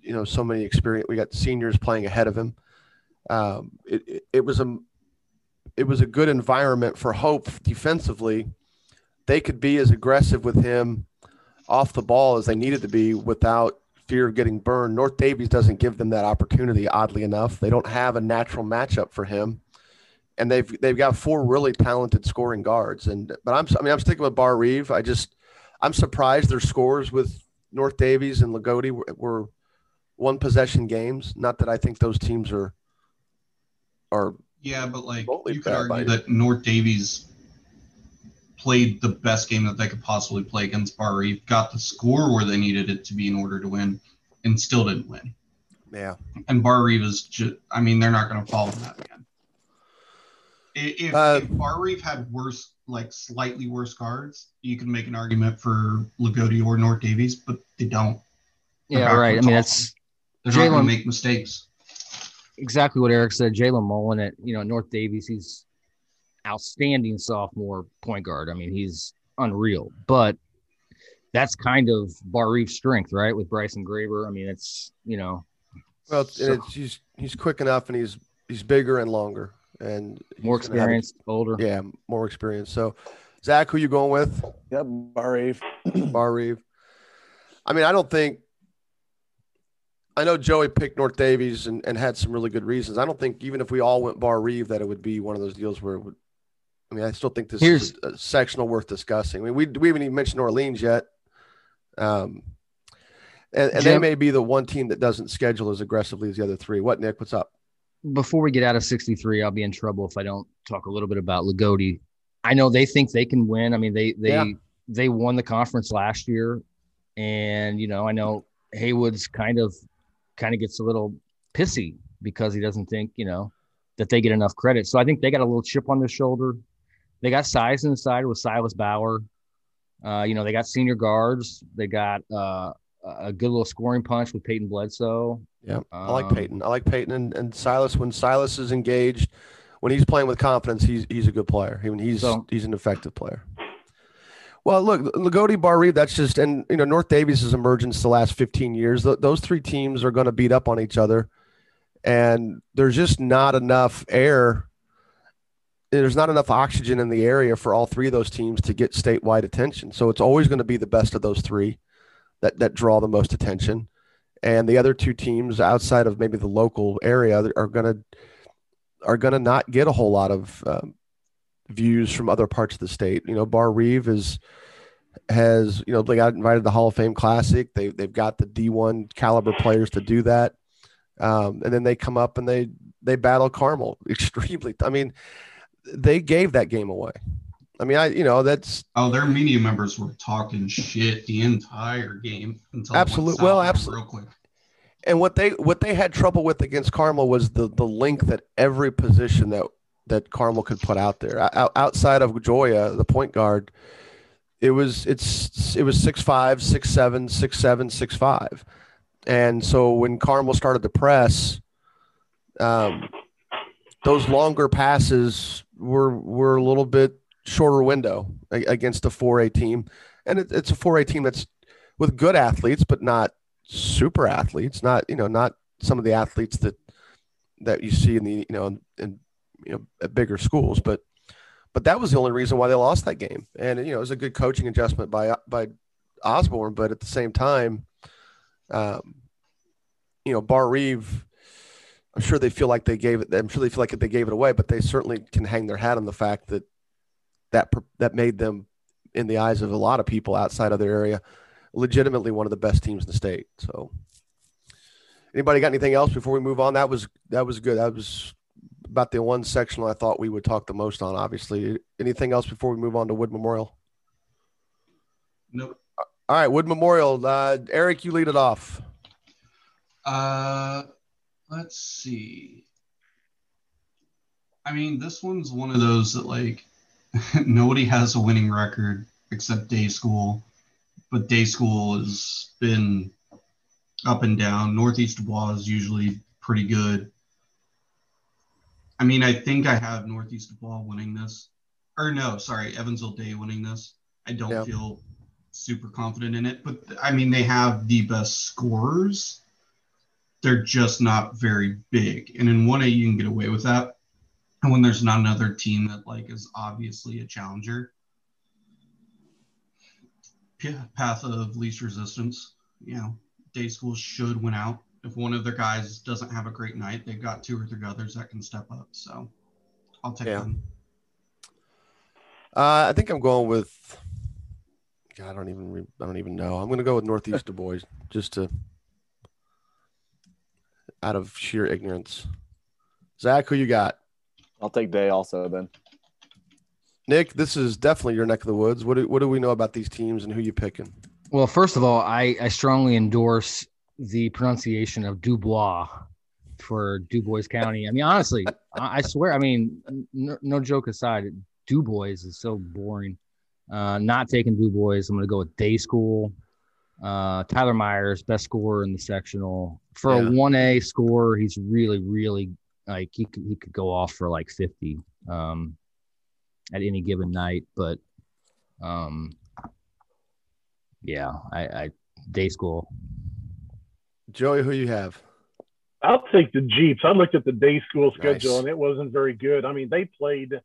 you know so many experience. We got seniors playing ahead of him. Um, it, it, it was a it was a good environment for Hope defensively. They could be as aggressive with him off the ball as they needed to be without fear of getting burned. North Daviess doesn't give them that opportunity. Oddly enough, they don't have a natural matchup for him, and they've they've got four really talented scoring guards. And but I'm I mean I'm sticking with Barr-Reeve. I just I'm surprised their scores with North Daviess and Loogootee were, were one possession games. Not that I think those teams are are yeah, but like you could argue that North Daviess played the best game that they could possibly play against Barr-Reeve, got the score where they needed it to be in order to win, and still didn't win. Yeah. And Barr-Reeve is just, I mean, they're not going to follow that again. If, uh, if Barr-Reeve had worse, like slightly worse cards, you could make an argument for Loogootee or North Daviess, but they don't. Yeah, right. I mean, that's. They're Jaylen, not going to make mistakes exactly what Eric said. Jalen Mullen at you know North Daviess, he's outstanding sophomore point guard. I mean, he's unreal. But that's kind of Barr-Reeve's strength, right? With Bryson Graber. I mean, it's you know. Well, so, it's, he's he's quick enough, and he's he's bigger and longer, and more experienced, a, older. Yeah, more experienced. So, Zach, who you going with? Yep, Barr-Reeve. Bar Reeve. I mean, I don't think I know Joey picked North Daviess and, and had some really good reasons. I don't think even if we all went Barr-Reeve that it would be one of those deals where it would. I mean, I still think this Here's, is a, a sectional worth discussing. I mean, we we haven't even mentioned Orleans yet. Um, and, and Jim, they may be the one team that doesn't schedule as aggressively as the other three. What, Nick? What's up? Before we get out of 63, I'll be in trouble if I don't talk a little bit about Loogootee. I know they think they can win. I mean, they they yeah. they won the conference last year, and you know, I know Haywood's kind of kind of gets a little pissy because he doesn't think, you know, that they get enough credit. So I think they got a little chip on their shoulder. They got size inside with Silas Bauer. Uh, you know, they got senior guards. They got uh, a good little scoring punch with Peyton Bledsoe. Yeah, I like um, Peyton. I like Peyton and, and Silas. When Silas is engaged, when he's playing with confidence, he's he's a good player. I mean, he's so, he's an effective player. Well, look, Loogootee, Barre, that's just, and, you know, North Daviess' emergence the last 15 years. Th- those three teams are going to beat up on each other. And there's just not enough air. There's not enough oxygen in the area for all three of those teams to get statewide attention. So it's always going to be the best of those three that, that draw the most attention. And the other two teams outside of maybe the local area are going to, are going to not get a whole lot of um, views from other parts of the state. You know, Barr-Reeve is has you know they got invited to the Hall of Fame Classic. They they've got the D1 caliber players to do that, um, and then they come up and they they battle Carmel [LAUGHS] extremely. I mean, they gave that game away. I mean, I you know that's oh, their media members were talking shit the entire game until absolutely well, absolutely real quick. And what they what they had trouble with against Carmel was the the length that every position that that Carmel could put out there. outside of Joya, the point guard, it was it's it was six five, six seven, six seven, six five, and so when Carmel started to press, um, those longer passes were were a little bit shorter window against a four A team, and it, it's a four A team that's with good athletes, but not super athletes, not you know not some of the athletes that that you see in the you know in in you know at bigger schools, but but that was the only reason why they lost that game. And you know, it was a good coaching adjustment by by Osborne, but at the same time, um, you know, Barr-Reeve, I'm sure they feel like they gave it. I'm sure they feel like they gave it away, but they certainly can hang their hat on the fact that that that made them, in the eyes of a lot of people outside of their area, legitimately one of the best teams in the state. So, anybody got anything else before we move on? That was that was good. That was about the one section I thought we would talk the most on. Obviously, anything else before we move on to Wood Memorial? Nope. All right, Wood Memorial. Uh, Eric, you lead it off. Uh, let's see. I mean, this one's one of those that like [LAUGHS] nobody has a winning record except day school, but day school has been up and down. Northeast Dubois is usually pretty good. I mean, I think I have Northeast Dubois winning this, or no, sorry, Evansville Day winning this. I don't yep. feel super confident in it, but I mean, they have the best scores. They're just not very big, and in one A you can get away with that. And when there's not another team that like is obviously a challenger, path of least resistance. You know, day schools should win out if one of their guys doesn't have a great night, they've got two or three others that can step up. So I'll take yeah. them. Uh, I think I'm going with. God, I don't even. Re- I don't even know. I'm going to go with Northeast [LAUGHS] Dubois just to, out of sheer ignorance. Zach, who you got? I'll take Day also then. Nick, this is definitely your neck of the woods. What do, what do we know about these teams and who you picking? Well, first of all, I, I strongly endorse the pronunciation of Dubois for Dubois County. I mean, honestly, I, swear. I mean, no, no, joke aside, Dubois is so boring. Uh, not taking Dubois. I'm going to go with Day School. Uh, Tyler Myers, best scorer in the sectional for yeah. a one A score. He's really, really like he could, he could go off for like 50 um, at any given night. But um, yeah, I, I day school Joey, who you have? I'll take the Jeeps. I looked at the day school schedule nice. and it wasn't very good. I mean, they played,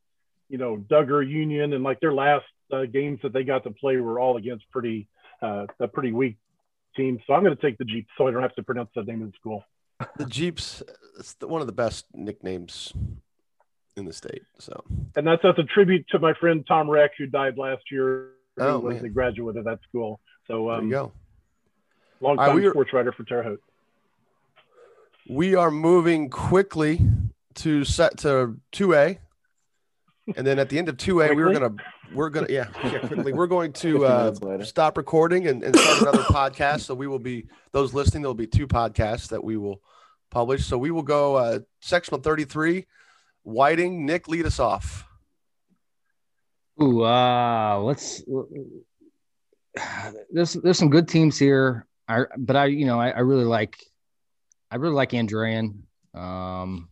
you know, Dugger Union and like their last uh, games that they got to play were all against pretty uh, a pretty weak team. So I'm going to take the Jeeps so I don't have to pronounce the name the school. The Jeeps, it's the, one of the best nicknames in the state. So, and that's as a tribute to my friend Tom Reck, who died last year. Oh, was man. a graduate of that school. So um, there you go long time right, sports writer for Terre Haute. We are moving quickly to set to two A, and then at the end of two A, we are gonna we're gonna yeah, yeah quickly we're going to [LAUGHS] uh, stop recording and, and start another podcast. So we will be those listening. There'll be two podcasts that we will publish. So we will go uh, sectional thirty three. Whiting, Nick, lead us off. Ooh, uh, let's. There's there's some good teams here. I but I you know I, I really like I really like Andrean. Um,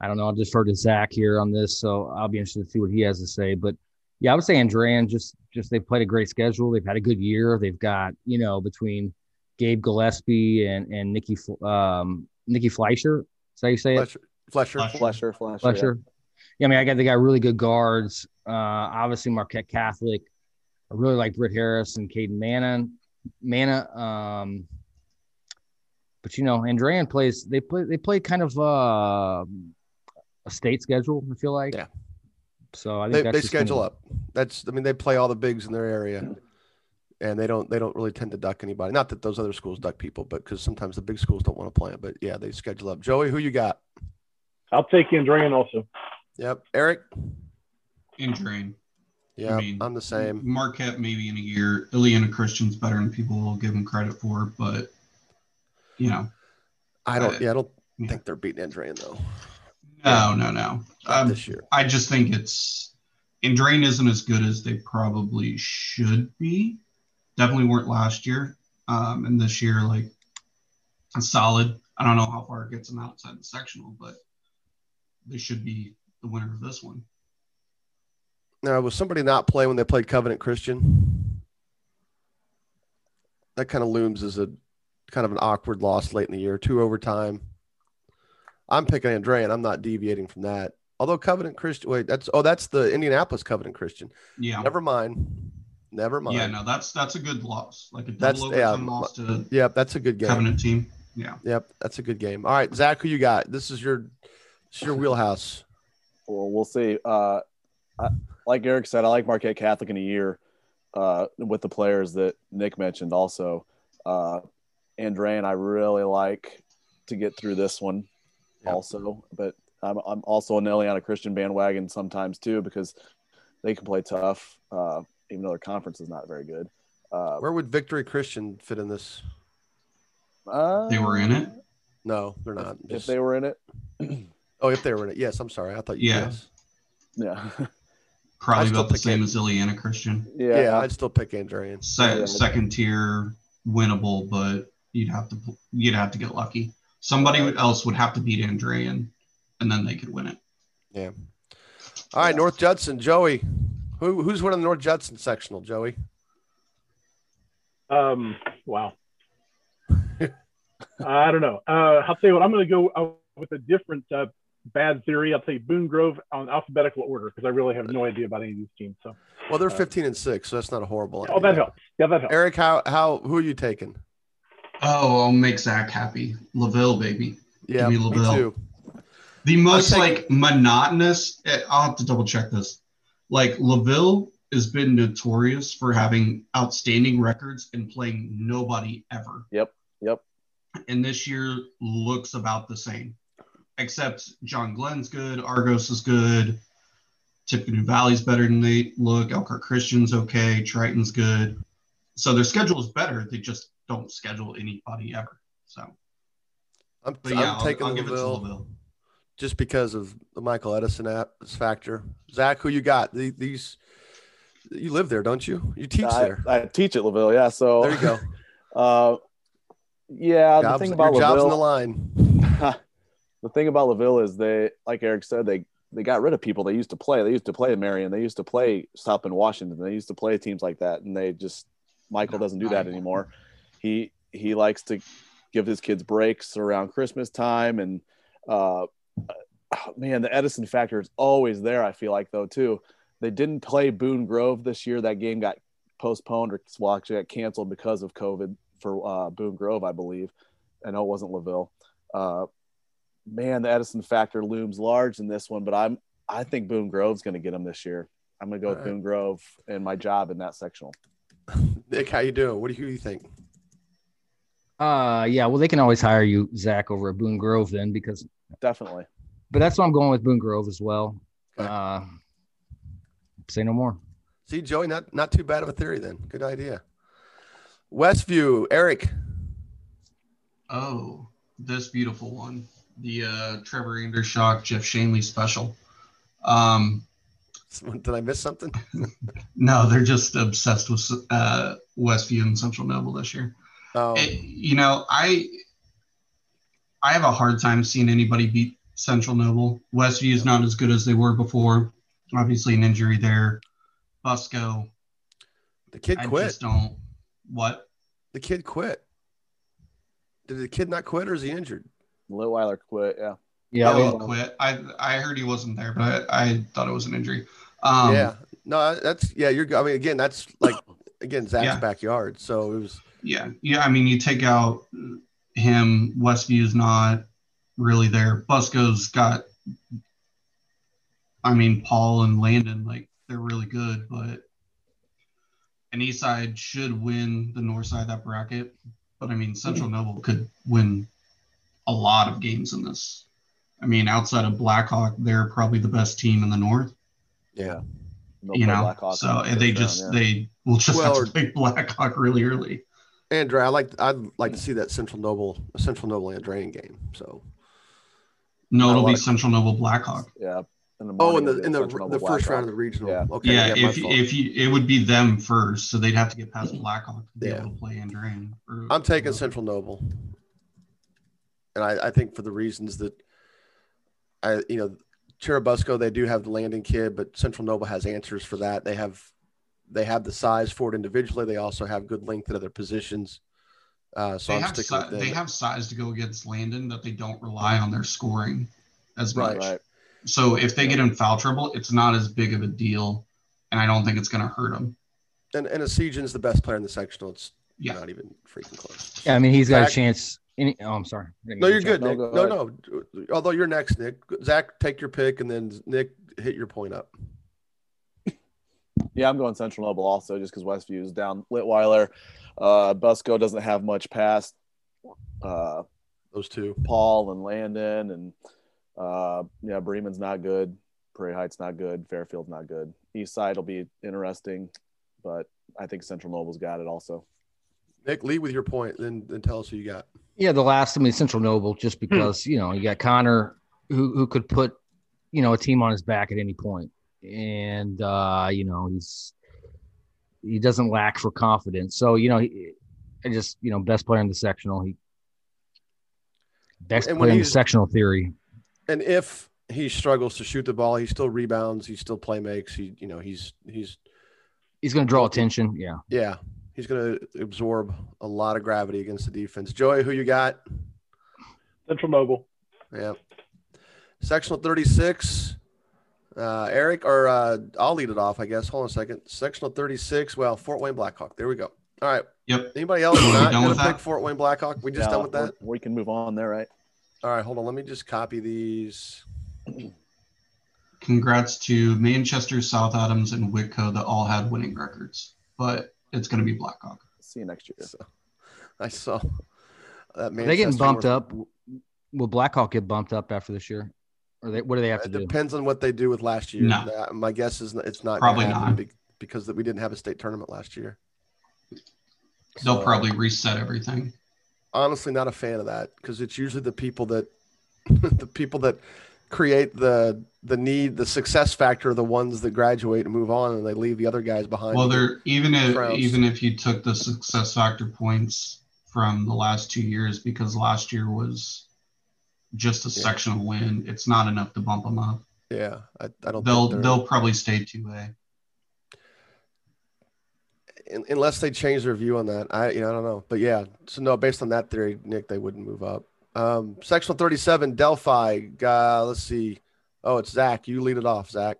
I don't know. I'll defer to Zach here on this, so I'll be interested to see what he has to say. But yeah, I would say Andrean just just they've played a great schedule. They've had a good year. They've got you know between Gabe Gillespie and and Nikki um, Nikki Fleischer. Is that how you say it? Fletcher. Fletcher. Fletcher. Fletcher. Yeah. yeah. I mean, I got they got really good guards. Uh, obviously Marquette Catholic. I really like Britt Harris and Caden Mannon. Mana. Um, but you know, Andrean plays. They play. They play kind of uh, a state schedule. I feel like. Yeah. So I They, think they that's schedule gonna, up. That's I mean they play all the bigs in their area, and they don't they don't really tend to duck anybody. Not that those other schools duck people, but because sometimes the big schools don't want to play them. But yeah, they schedule up. Joey, who you got? I'll take Andrean also. Yep, Eric. Andrean. Yeah, I mean, I'm the same. Marquette maybe in a year. Illiana Christian's better than people will give him credit for, but you know, I don't. uh, Yeah, I don't yeah. think they're beating Andrean though. No, no, no. Um, this year. I just think it's And Andrean isn't as good as they probably should be. Definitely weren't last year. Um, and this year, like a solid. I don't know how far it gets them outside the sectional, but they should be the winner of this one. Now, was somebody not play when they played Covenant Christian? That kind of looms as a kind of an awkward loss late in the year, two overtime. I'm picking Andrean. I'm not deviating from that. Although Covenant Christian, wait, that's oh, that's the Indianapolis Covenant Christian. Yeah. Never mind. Never mind. Yeah, no, that's that's a good loss. Like a That's- double yeah, loss to Yep, that's a good game. Covenant team. Yeah. Yep, that's a good game. All right, Zach, who you got? This is your, this is your wheelhouse. Well, we'll see. Uh, I, like Eric said, I like Marquette Catholic in a year uh, with the players that Nick mentioned also. Uh, Andrean, I really like to get through this one Yep. also. But I'm, I'm also an Illiana Christian bandwagon sometimes too because they can play tough, uh, even though their conference is not very good. Uh, Where would Victory Christian fit in this? uh, They were in it. No, they're not. If Just- they were in it, [CLEARS THROAT] oh, if they were in it, yes. I'm sorry. I thought you. Yeah. Yes. yeah. [LAUGHS] Probably about the same it. as Illiana Christian. yeah. Yeah, I'd still pick Andrean. Se- Yeah. Second tier, winnable, but you'd have to you'd have to get lucky. Somebody else would have to beat Andrean, and then they could win it. Yeah. All right, North Judson, Joey. Who who's winning the North Judson sectional, Joey? Um, wow. [LAUGHS] I don't know. Uh, I'll tell you what. I'm going to go uh, with a different uh, bad theory. I'll say Boone Grove on alphabetical order because I really have no idea about any of these teams. So, Well, they're Uh, 15 and six, so that's not a horrible. oh, that helps. Yeah, that helps. Eric, how how who are you taking? Oh, I'll make Zach happy. Laville, baby. Yeah, me me, too. The most like monotonous. eh, I'll have to double check this. Like Laville has been notorious for having outstanding records and playing nobody ever. Yep. Yep. And this year looks about the same, except John Glenn's good, Argos is good, Tippecanoe Valley's better than they look, Elkhart Christian's okay, Triton's good. So their schedule is better. They just don't schedule anybody ever. So, I'm, but I'm I'll, taking I'll give it to Laville Laville. just because of the Michael Edison app factor. Zach, who you got? The- These you live there, don't you? You teach I, there. I teach at Laville, yeah. So There you go. [LAUGHS] Uh, yeah, Jobs, the thing your about job's on the line. [LAUGHS] the thing about Laville is they, like Eric said, they they got rid of people they used to play. They used to play Marion. They used to play South in Washington. They used to play teams like that, and they just Michael No, doesn't do that anymore. He he likes to give his kids breaks around Christmas time, and uh, oh, man, the Edison factor is always there. I feel like though too. They didn't play Boone Grove this year. That game got postponed or well, actually got canceled because of COVID for uh, Boone Grove, I believe. I know it wasn't Laville. Uh, man, the Edison factor looms large in this one, but I'm I think Boone Grove's going to get him this year. I'm going to go with All right. Boone Grove and my job in that sectional. [LAUGHS] Nick, how you doing? What do you, who do you think? Uh, yeah. Well, they can always hire you, Zach, over at Boone Grove then, because. Definitely. But that's why I'm going with Boone Grove as well. Okay. Uh, say no more. See, Joey, not not too bad of a theory then. Good idea. Westview, Eric. Oh, this beautiful one. The uh, Trevor Andershock, Jeff Shanley special. Um, Did I miss something? [LAUGHS] no, they're just obsessed with uh, Westview and Central Noble this year. Oh, It- you know, I I have a hard time seeing anybody beat Central Noble. Westview is not as good as they were before. Obviously, an injury there. Busco, the kid I quit. just don't. What? The kid quit. Did the kid not quit or is he injured? Litweiler quit. Yeah. Yeah. We- quit. I I heard he wasn't there, but I, I thought it was an injury. Um, yeah. No, that's yeah. You're. I mean, again, that's like again Zach's Yeah. backyard. So it was. Yeah, yeah. I mean, you take out him. Westview's not really there. Busco's got. I mean, Paul and Landon, like they're really good, but an East Side should win the North Side of that bracket. But I mean, Central Noble could win a lot of games in this. I mean, outside of Blackhawk, they're probably the best team in the North. Yeah. you know, so they just yeah. they will just well, have to play Blackhawk really early. Andrew, I like I'd like to see that Central Noble Central Noble Andrean game. So no, it'll be Central Noble Blackhawk. Yeah. In oh, in the in the, the first round of the regional. Yeah. Okay. Yeah. yeah if if you it would be them first, so they'd have to get past Blackhawk to be yeah. able to play Andrean. I'm taking Central Noble, and I, I think for the reasons that I you know Churubusco they do have the landing kid, but Central Noble has answers for that. They have they have the size for it individually. They also have good length at other positions. Uh, so they have, si- they have size to go against Landon that they don't rely on their scoring as much. Right. So if they get in foul trouble, it's not as big of a deal, and I don't think it's going to hurt them. And and is the best player in the sectional. It's yeah. not even freaking close. Yeah, I mean he's got Zach, a chance. Any, oh, I'm sorry. No, you're good, Nick. No, no, no. Although you're next, Nick. Zach, take your pick, and then Nick hit your point up. Yeah, I'm going Central Noble also, just because Westview is down. Litweiler, uh, Busco doesn't have much past uh, those two, Paul and Landon, and uh, yeah, Bremen's not good. Prairie Heights not good. Fairfield's not good. East Side will be interesting, but I think Central Noble's got it also. Nick, lead with your point, then then tell us who you got. Yeah, the last, I mean, Central Noble, just because you know you got Connor, who who could put you know a team on his back at any point and uh, you know he's he doesn't lack for confidence. So you know, he, I just you know best player in the sectional. He best player in the sectional theory. And if he struggles to shoot the ball, he still rebounds. He still play makes. He you know he's he's he's going to draw attention. Yeah, yeah. He's going to absorb a lot of gravity against the defense. Joey, who you got? Central Noble. Yeah. Sectional 36. Uh, Eric, or uh, I'll lead it off, I guess. Hold on a second. Sectional 36. Well, Fort Wayne Blackhawk. There we go. All right. Yep. Anybody [CLEARS THROAT] else not going to pick Fort Wayne Blackhawk? We just done with that? We can move on there, right? All right. Hold on. Let me just copy these. Congrats to Manchester, South Adams, and Whitko that all had winning records, but it's going to be Blackhawk. See you next year. So, [LAUGHS] I saw that. Manchester Are they getting bumped up? Will Blackhawk get bumped up after this year? Or they, what do they have to do? it do? Depends on what they do with last year. No. My guess is it's not probably not because we didn't have a state tournament last year. They'll so, probably reset everything. Honestly, not a fan of that because it's usually the people that [LAUGHS] the people that create the the need the success factor are the ones that graduate and move on and they leave the other guys behind well they're even if even if you took the success factor points from the last two years because last year was just a yeah. sectional win, it's not enough to bump them up. Yeah, I, I don't. They'll they'll probably stay two A. Unless they change their view on that, I you know I don't know, but yeah. So no, based on that theory, Nick, they wouldn't move up. Um, sectional thirty-seven, Delphi. Uh, let's see. Oh, it's Zach. You lead it off, Zach.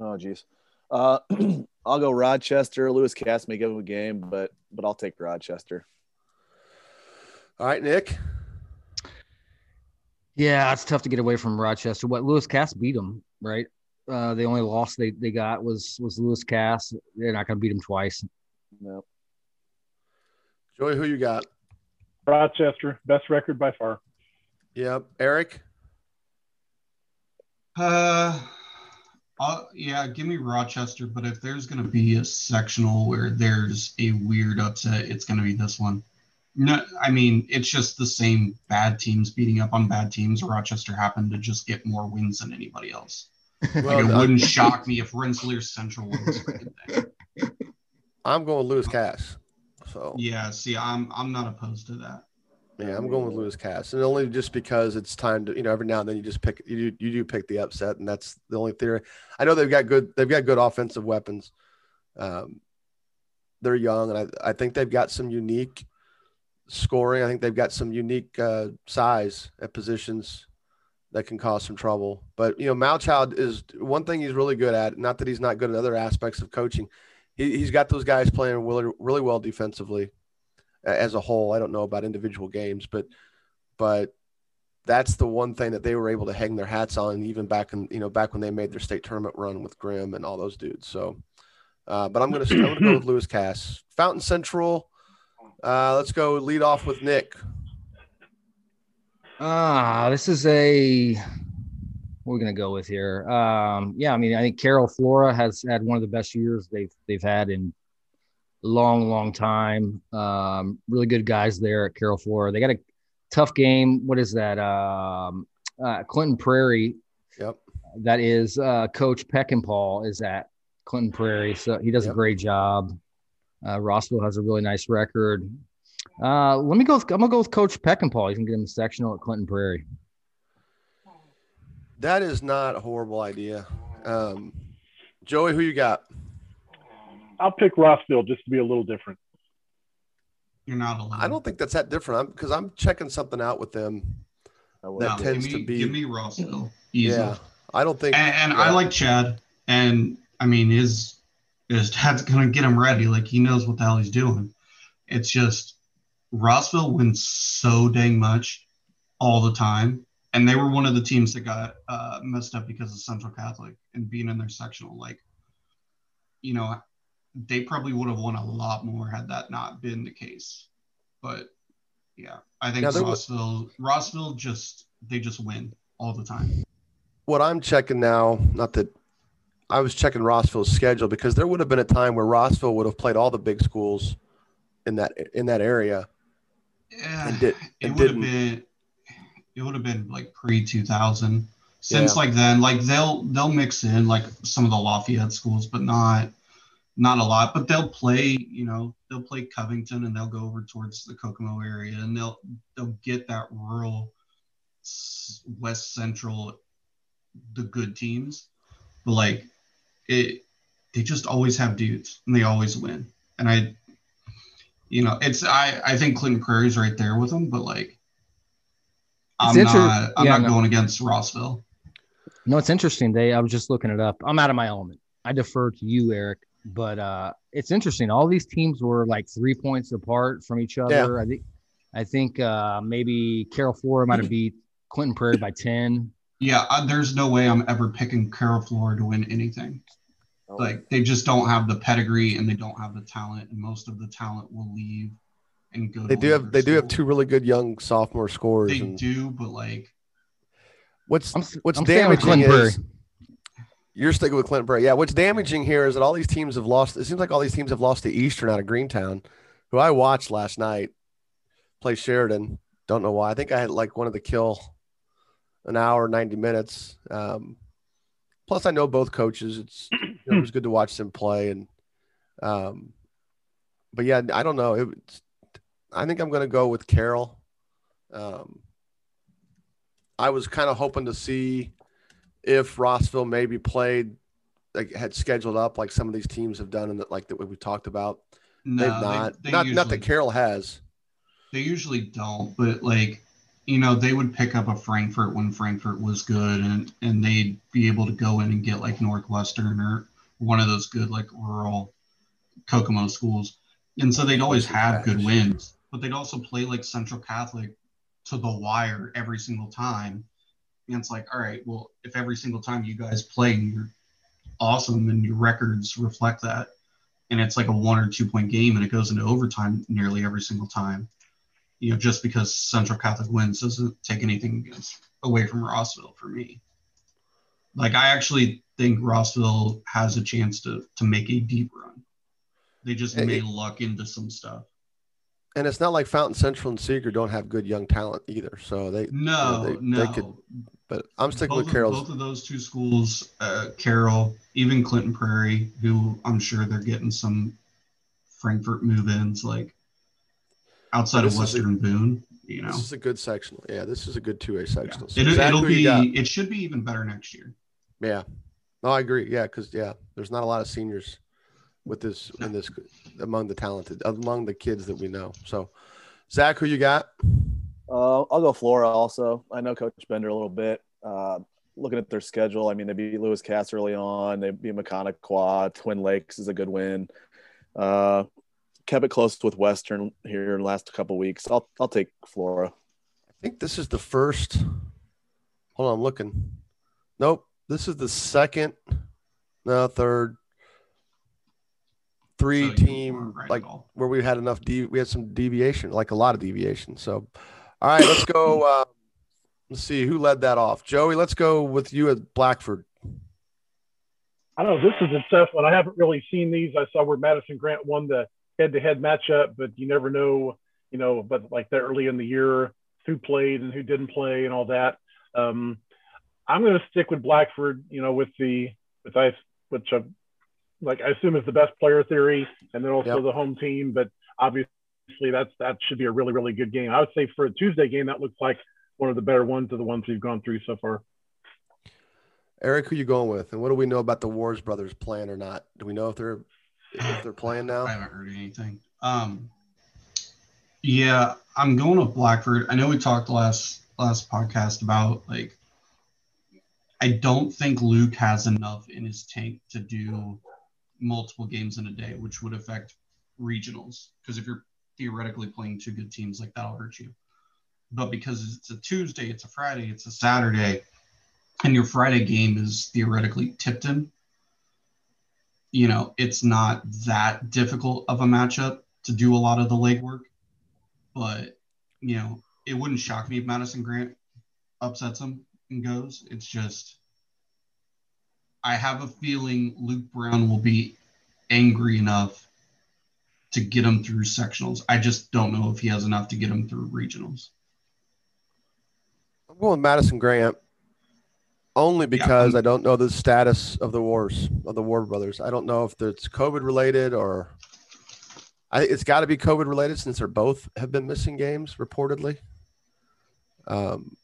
Oh, geez. Uh, [CLEARS THROAT] I'll go Rochester. Lewis Cass may give him a game, but but I'll take Rochester. All right, Nick. Yeah, it's tough to get away from Rochester. What Lewis Cass beat them, right? Uh, the only loss they, they got was was Lewis Cass. They're not going to beat them twice. No. Joey, who you got? Rochester, best record by far. Yep. Eric. Uh, I'll, yeah, give me Rochester. But if there's going to be a sectional where there's a weird upset, it's going to be this one. No, I mean it's just the same bad teams beating up on bad teams. Rochester happened to just get more wins than anybody else. [LAUGHS] Well, like, it wouldn't shock me if Rensselaer Central wins. [LAUGHS] I'm going with Lewis Cass. So yeah, see, I'm I'm not opposed to that. Yeah, I'm going with Lewis Cass, and only just because it's time to you know every now and then you just pick you do, you do pick the upset, and that's the only theory. I know they've got good they've got good offensive weapons. Um, they're young, and I I think they've got some unique scoring. I think they've got some unique uh, size at positions that can cause some trouble. But you know, Malchild is one thing he's really good at. Not that he's not good at other aspects of coaching. He, has got those guys playing really, really well defensively as a whole. I don't know about individual games, but but that's the one thing that they were able to hang their hats on, even back in you know back when they made their state tournament run with Grimm and all those dudes. So, uh, but I'm gonna I'm gonna go [CLEARS THROAT] with Lewis Cass. Fountain Central. Uh, let's go lead off with Nick. Ah, this is a we're gonna go with here. Um, yeah, I mean, I think Carroll Flora has had one of the best years they've they've had in a long, long time. Um, really good guys there at Carroll Flora. They got a tough game. What is that? Um, uh, Clinton Prairie. Yep. That is uh, Coach Peckinpah is at Clinton Prairie, so he does yep. a great job. Uh, Rossville has a really nice record. Uh, let me go. With, I'm gonna go with Coach Peckinpah. You can get him a sectional at Clinton Prairie. That is not a horrible idea. Um, Joey, who you got? I'll pick Rossville just to be a little different. You're not alone. I don't think that's that different. because I'm, I'm, checking something out with them that no, tends me, to be. Give me Rossville. Easy. Yeah, I don't think. And, and yeah. I like Chad, and I mean his his dad's gonna get him ready. Like he knows what the hell he's doing. It's just Rossville wins so dang much all the time, and they were one of the teams that got uh, messed up because of Central Catholic and being in their sectional. Like, you know, they probably would have won a lot more had that not been the case. But yeah, I think Rossville, was, Rossville just they just win all the time. What I'm checking now, not that I was checking Rossville's schedule because there would have been a time where Rossville would have played all the big schools in that in that area. Yeah, and did, and it would have been it would have been like pre 2000. Since yeah. like then, like they'll they'll mix in like some of the Lafayette schools, but not not a lot, but they'll play, you know, they'll play Covington and they'll go over towards the Kokomo area and they'll they'll get that rural west central the good teams. But like it they just always have dudes and they always win. And I you know, it's I I think Clinton Prairie's right there with them, but like I'm not I'm yeah, not no. going against Rossville. No, it's interesting. They I was just looking it up. I'm out of my element. I defer to you, Eric but uh, it's interesting. All these teams were like three points apart from each other. Yeah. I think I think uh, maybe Carroll Flora might have beat Clinton Prairie by ten. Yeah, uh, there's no way I'm ever picking Carroll Flora to win anything. Oh. Like they just don't have the pedigree and they don't have the talent, and most of the talent will leave and go. They do have they school. do have two really good young sophomore scores. They and... do, but like, what's I'm, what's I'm damaging is you're sticking with Clinton Prairie. Yeah, what's damaging here is that all these teams have lost. It seems like all these teams have lost to Eastern out of Greentown, who I watched last night play Sheridan. Don't know why. I think I had like one of the kill an hour, 90 minutes. Um, plus, I know both coaches. It's you know, it was [CLEARS THROAT] good to watch them play. And, um, but yeah, I don't know. It, I think I'm going to go with Carroll. Um, I was kind of hoping to see if Rossville maybe played like had scheduled up like some of these teams have done and that like that we talked about. No, They've not. They, they not usually, not that Carroll has. They usually don't, but like you know, they would pick up a Frankfort when Frankfort was good and and they'd be able to go in and get like Northwestern or one of those good like rural Kokomo schools. And so they'd always have good wins, but they'd also play like Central Catholic to the wire every single time. And it's like, all right, well, if every single time you guys play, you're awesome and your records reflect that, and it's like a one or two point game and it goes into overtime nearly every single time, you know, just because Central Catholic wins doesn't take anything against, away from Rossville for me. Like, I actually think Rossville has a chance to to make a deep run. They just may luck into some stuff and it's not like Fountain Central and Seeger don't have good young talent either. So they no, you know, they, no. They could, but I'm sticking both with Carroll. Both of those two schools, uh, Carroll, even Clinton Prairie, who I'm sure they're getting some Frankfort move-ins, like outside of Western a, Boone. You know, this is a good sectional. Yeah, this is a good two A sectional. Yeah. So it, exactly it'll be. It should be even better next year. Yeah, no, I agree. Yeah, because yeah, there's not a lot of seniors with this in this among the talented among the kids that we know. So, Zach, who you got? Uh, I'll go Flora also. I know Coach Bender a little bit. Uh, looking at their schedule, I mean, they beat Lewis Cass early on. They beat Quad. Twin Lakes is a good win. Uh, kept it close with Western here in the last couple weeks. I'll I'll take Flora. I think this is the first. Hold on, I'm looking. Nope, this is the second, no third, three So team right like where we had enough. De- we had some deviation, like a lot of deviation. So, all right, let's go. [CLEARS THROAT] Uh, let's see who led that off. Joey, let's go with you at Blackford. I don't know. This is a tough one. I haven't really seen these. I saw where Madison Grant won the head-to-head matchup, but you never know, you know, but like that early in the year, who played and who didn't play and all that. Um, I'm going to stick with Blackford, you know, with the with I, which I, like I assume is the best player theory, and then also Yep. the home team. But obviously, that's that should be a really really good game. I would say for a Tuesday game, that looks like one of the better ones of the ones we've gone through so far. Eric, who are you going with, and what do we know about the Wars brothers plan or not? Do we know if they're if they're playing now? I haven't heard anything. Um, yeah, I'm going with Blackford. I know we talked last last podcast about like I don't think Luke has enough in his tank to do multiple games in a day, which would affect regionals. Because if you're theoretically playing two good teams, like that'll hurt you. But because it's a Tuesday, it's a Friday, it's a Saturday, and your Friday game is theoretically Tipton, you know, it's not that difficult of a matchup to do a lot of the legwork. But, you know, it wouldn't shock me if Madison Grant upsets him and goes. It's just, I have a feeling Luke Brown will be angry enough to get him through sectionals. I just don't know if he has enough to get him through regionals. I'm going Madison Grant only because I'm- I don't know the status of the wars of the War brothers. I don't know if it's COVID related or I, it's got to be COVID related since they're both have been missing games reportedly. Um,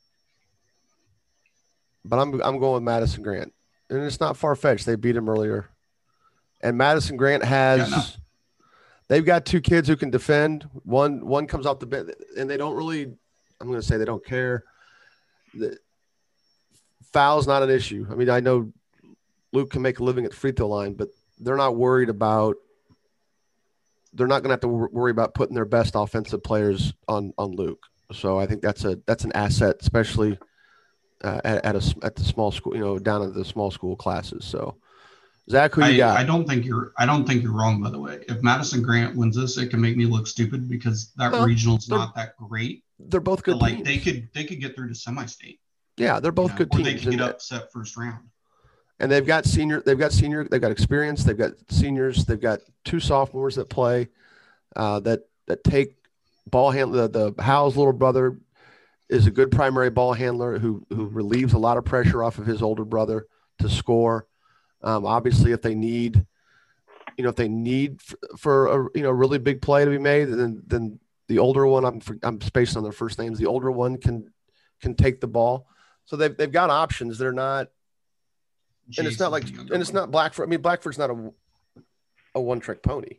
but I'm I'm going with Madison Grant, and it's not far fetched. They beat him earlier, and Madison Grant has. Yeah, no. They've got two kids who can defend. One one comes off the bench, and they don't really. I'm going to say they don't care. The foul's not an issue. I mean, I know Luke can make a living at the free throw line, but they're not worried about. They're not going to have to worry about putting their best offensive players on on Luke. So I think that's a that's an asset, especially uh, at at, a, at the small school, you know, down at the small school classes. So Zach, who you I, got? I don't think you're I don't think you're wrong by the way. If Madison Grant wins this, it can make me look stupid because that Well, regional's not that great. they're both good But like they could they could get through to semi-state. Yeah, they're both you know, good or teams. they could get and- upset first round. and they've got senior they've got senior they've got experience they've got seniors they've got two sophomores that play uh, that that take ball handler the, the Howell's little brother is a good primary ball handler who who relieves a lot of pressure off of his older brother to score um, obviously if they need you know if they need f- for a you know really big play to be made then then the older one I'm for- I'm spacing on their first names the older one can can take the ball so they've they've got options they're not and it's not like and it's one. not Blackford. I mean, Blackford's not a a one trick pony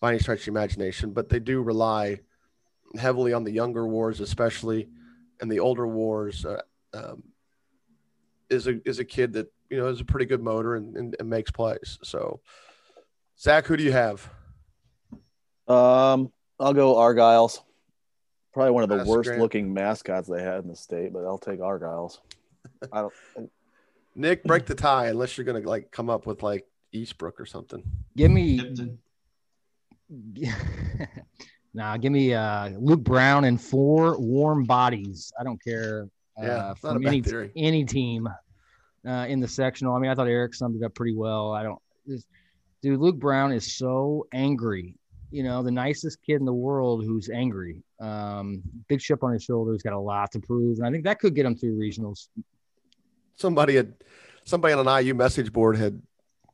by any stretch of the imagination, but they do rely heavily on the younger wars, especially, and the older wars. Uh, um, is a is a kid that you know is a pretty good motor and, and, and makes plays. So, Zach, who do you have? Um, I'll go Argylls. Probably one of the Madison worst Grant. looking mascots they had in the state, but I'll take Argylls. I don't. [LAUGHS] Nick, break the tie unless you're gonna like come up with like Eastbrook or something. Give me Tipton. [LAUGHS] nah, give me uh, Luke Brown and four warm bodies. I don't care uh, Yeah, it's not a from bad any theory. any team uh, in the sectional. I mean, I thought Eric summed it up pretty well. I don't, this, dude. Luke Brown is so angry. You know, the nicest kid in the world who's angry. Um, big chip on his shoulder. He's got a lot to prove, and I think that could get him through regionals. somebody had somebody on an IU message board had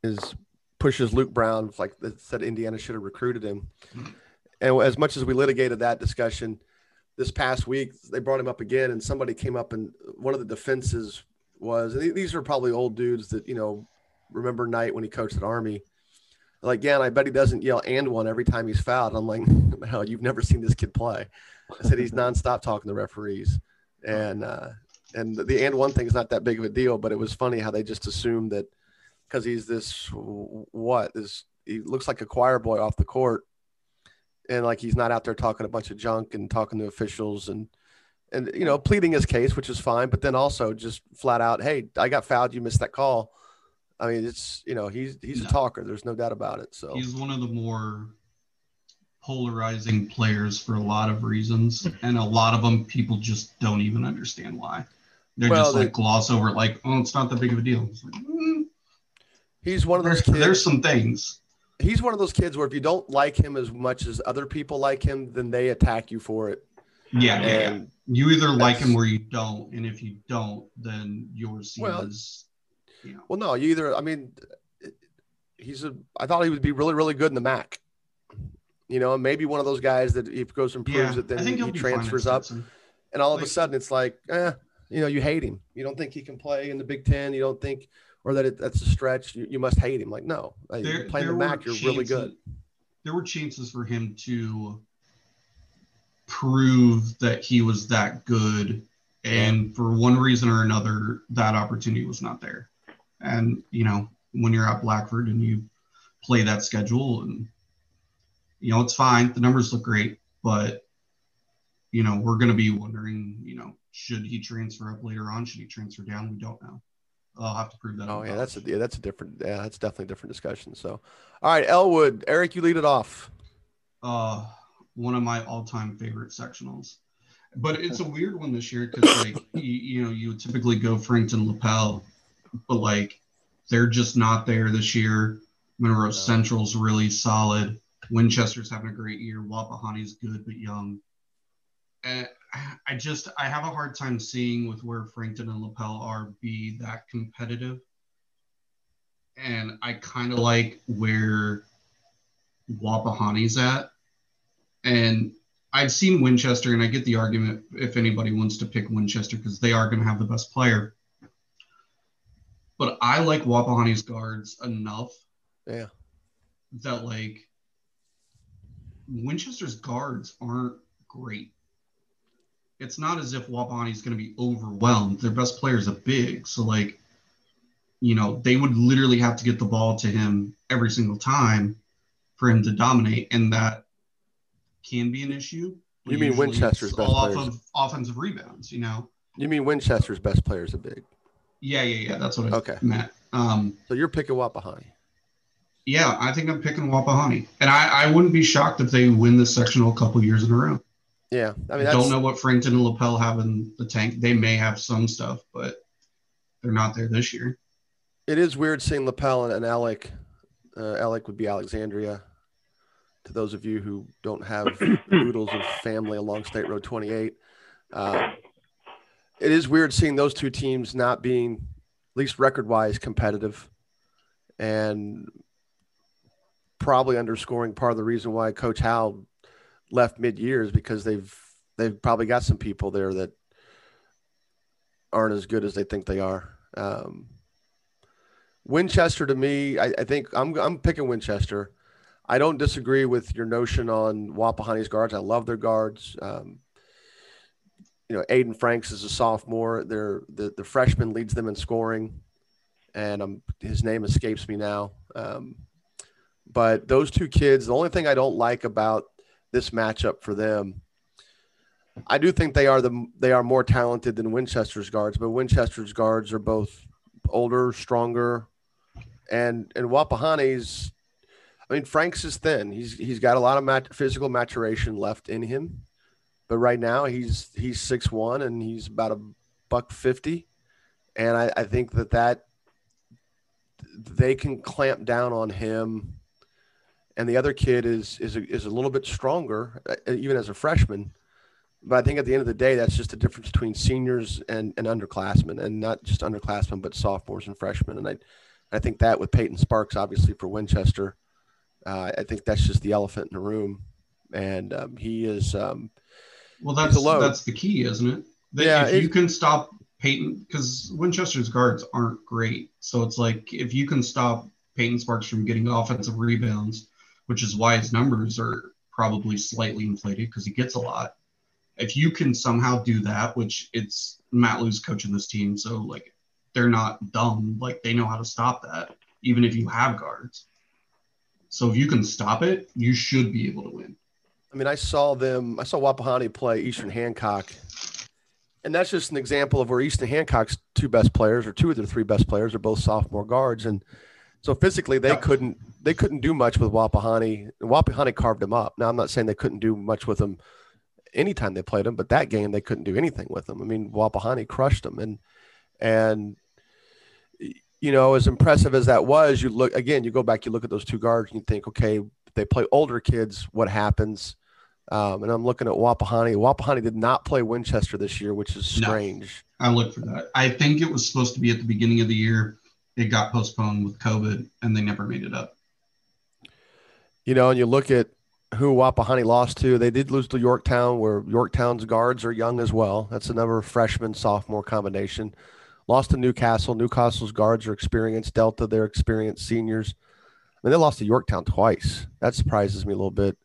is pushes Luke Brown like said Indiana should have recruited him. And as much as we litigated that discussion this past week, they brought him up again, and somebody came up and one of the defenses was and these are probably old dudes that you know remember Knight when he coached at Army. Like, yeah, and I bet he doesn't yell and one every time he's fouled. I'm like, [LAUGHS] hell, you've never seen this kid play. I said he's nonstop talking to referees, and uh, and the, and one thing is not that big of a deal, but it was funny how they just assumed that because he's this what this he looks like a choir boy off the court, and like he's not out there talking a bunch of junk and talking to officials and and you know, pleading his case, which is fine, but then also just flat out, hey, I got fouled, you missed that call. I mean, it's you know, he's he's no. a talker. There's no doubt about it. So he's one of the more polarizing players for a lot of reasons, [LAUGHS] and a lot of them people just don't even understand why. They're well, just like gloss over it, like, oh, it's not that big of a deal. Like, mm. He's one of those kids. There's some things. He's one of those kids where if you don't like him as much as other people like him, then they attack you for it. Yeah, and yeah. You either like him or you don't, and if you don't, then yours well, is. Know. Well, no, you either. I mean, he's a. I thought he would be really, really good in the MAC. You know, maybe one of those guys that if goes and proves yeah, it, then he transfers up, and all of like, a sudden it's like, eh, you know, you hate him. You don't think he can play in the Big Ten. You don't think, or that it, that's a stretch. You, you must hate him. Like, no, there, playing the MAC, you're chances, really good. There were chances for him to prove that he was that good. And for one reason or another, that opportunity was not there. And, you know, when you're at Blackford and you play that schedule and, you know, it's fine. The numbers look great, but, you know, we're going to be wondering, you know, should he transfer up later on? Should he transfer down? We don't know. I'll have to prove that. Oh yeah, that's a, yeah, that's a different. Yeah, that's definitely a different discussion. So, all right, Elwood, Eric, you lead it off. Uh, one of my all-time favorite sectionals. But it's a weird one this year because, like, you, you, know, you would typically go Frankton Lapel, but like they're just not there this year. Monroe. Central's really solid. Winchester's having a great year. Wapahani's good but young. And I just I have a hard time seeing with where Frankton and Lapel are be that competitive. And I kind of like where Wapahani's at and I've seen Winchester, and I get the argument if anybody wants to pick Winchester because they are going to have the best player. But I like Wapahani's guards enough. Yeah. That like Winchester's guards aren't great. It's not as if Wapahani's going to be overwhelmed. Their best player is a big, so like, you know, they would literally have to get the ball to him every single time for him to dominate, and that can be an issue. You mean Winchester's best off players? of offensive rebounds, you know. You mean Winchester's best players are big? Yeah, yeah, yeah. That's what I okay. meant. Um, so you're picking Wapahani. Yeah, I think I'm picking Wapahani, and I, I wouldn't be shocked if they win the sectional a couple years in a row. Yeah, I mean, I don't know what Frankton and Lapel have in the tank. They may have some stuff, but they're not there this year. It is weird seeing Lapel and, and Alec. Uh, Alec would be Alexandria to those of you who don't have [COUGHS] oodles of family along State Road 28. Uh, it is weird seeing those two teams not being, at least record wise, competitive and probably underscoring part of the reason why Coach Howell left mid years because they've they've probably got some people there that aren't as good as they think they are. Um, Winchester to me, I, I think I'm I'm picking Winchester. I don't disagree with your notion on Wapahani's guards. I love their guards. Um, you know, Aiden Franks is a sophomore. They're, the the freshman leads them in scoring, and um, his name escapes me now. Um, but those two kids, the only thing I don't like about this matchup for them, I do think they are the they are more talented than Winchester's guards, but Winchester's guards are both older, stronger, and and Wapahani's I mean, Franks is thin. He's he's got a lot of mat- physical maturation left in him, but right now he's he's six one and he's about a buck fifty, and I, I think that that they can clamp down on him, and the other kid is is a, is a little bit stronger uh, even as a freshman. But I think at the end of the day, that's just the difference between seniors and, and underclassmen, and not just underclassmen, but sophomores and freshmen. And I, I think that with Peyton Sparks, obviously for Winchester, uh, I think that's just the elephant in the room, and um, he is. Um, well, that's that's the key, isn't it? That yeah, if it, you can stop Peyton, because Winchester's guards aren't great, so it's like if you can stop Peyton Sparks from getting offensive rebounds, which is why his numbers are probably slightly inflated because he gets a lot. If you can somehow do that, which it's Matt Luce coaching this team, so like they're not dumb, like they know how to stop that, even if you have guards. So if you can stop it, you should be able to win. I mean, I saw them. I saw Wapahani play Eastern Hancock, and that's just an example of where Eastern Hancock's two best players or two of their three best players are both sophomore guards, and so physically they couldn't they couldn't do much with Wapahani. Wapahani carved them up. Now I'm not saying they couldn't do much with them anytime they played them, but that game they couldn't do anything with them. I mean, Wapahani crushed them, and and you know, as impressive as that was, you look again, you go back, you look at those two guards, and you think, okay, they play older kids. What happens? Um, and I'm looking at Wapahani. Wapahani did not play Winchester this year, which is strange. No, I looked for that. I think it was supposed to be at the beginning of the year. It got postponed with COVID, and they never made it up. You know, and you look at who Wapahani lost to. They did lose to Yorktown, where Yorktown's guards are young as well. That's another freshman sophomore combination. Lost to New Castle. Newcastle's guards are experienced. Delta, they're experienced seniors. I mean, they lost to Yorktown twice. That surprises me a little bit.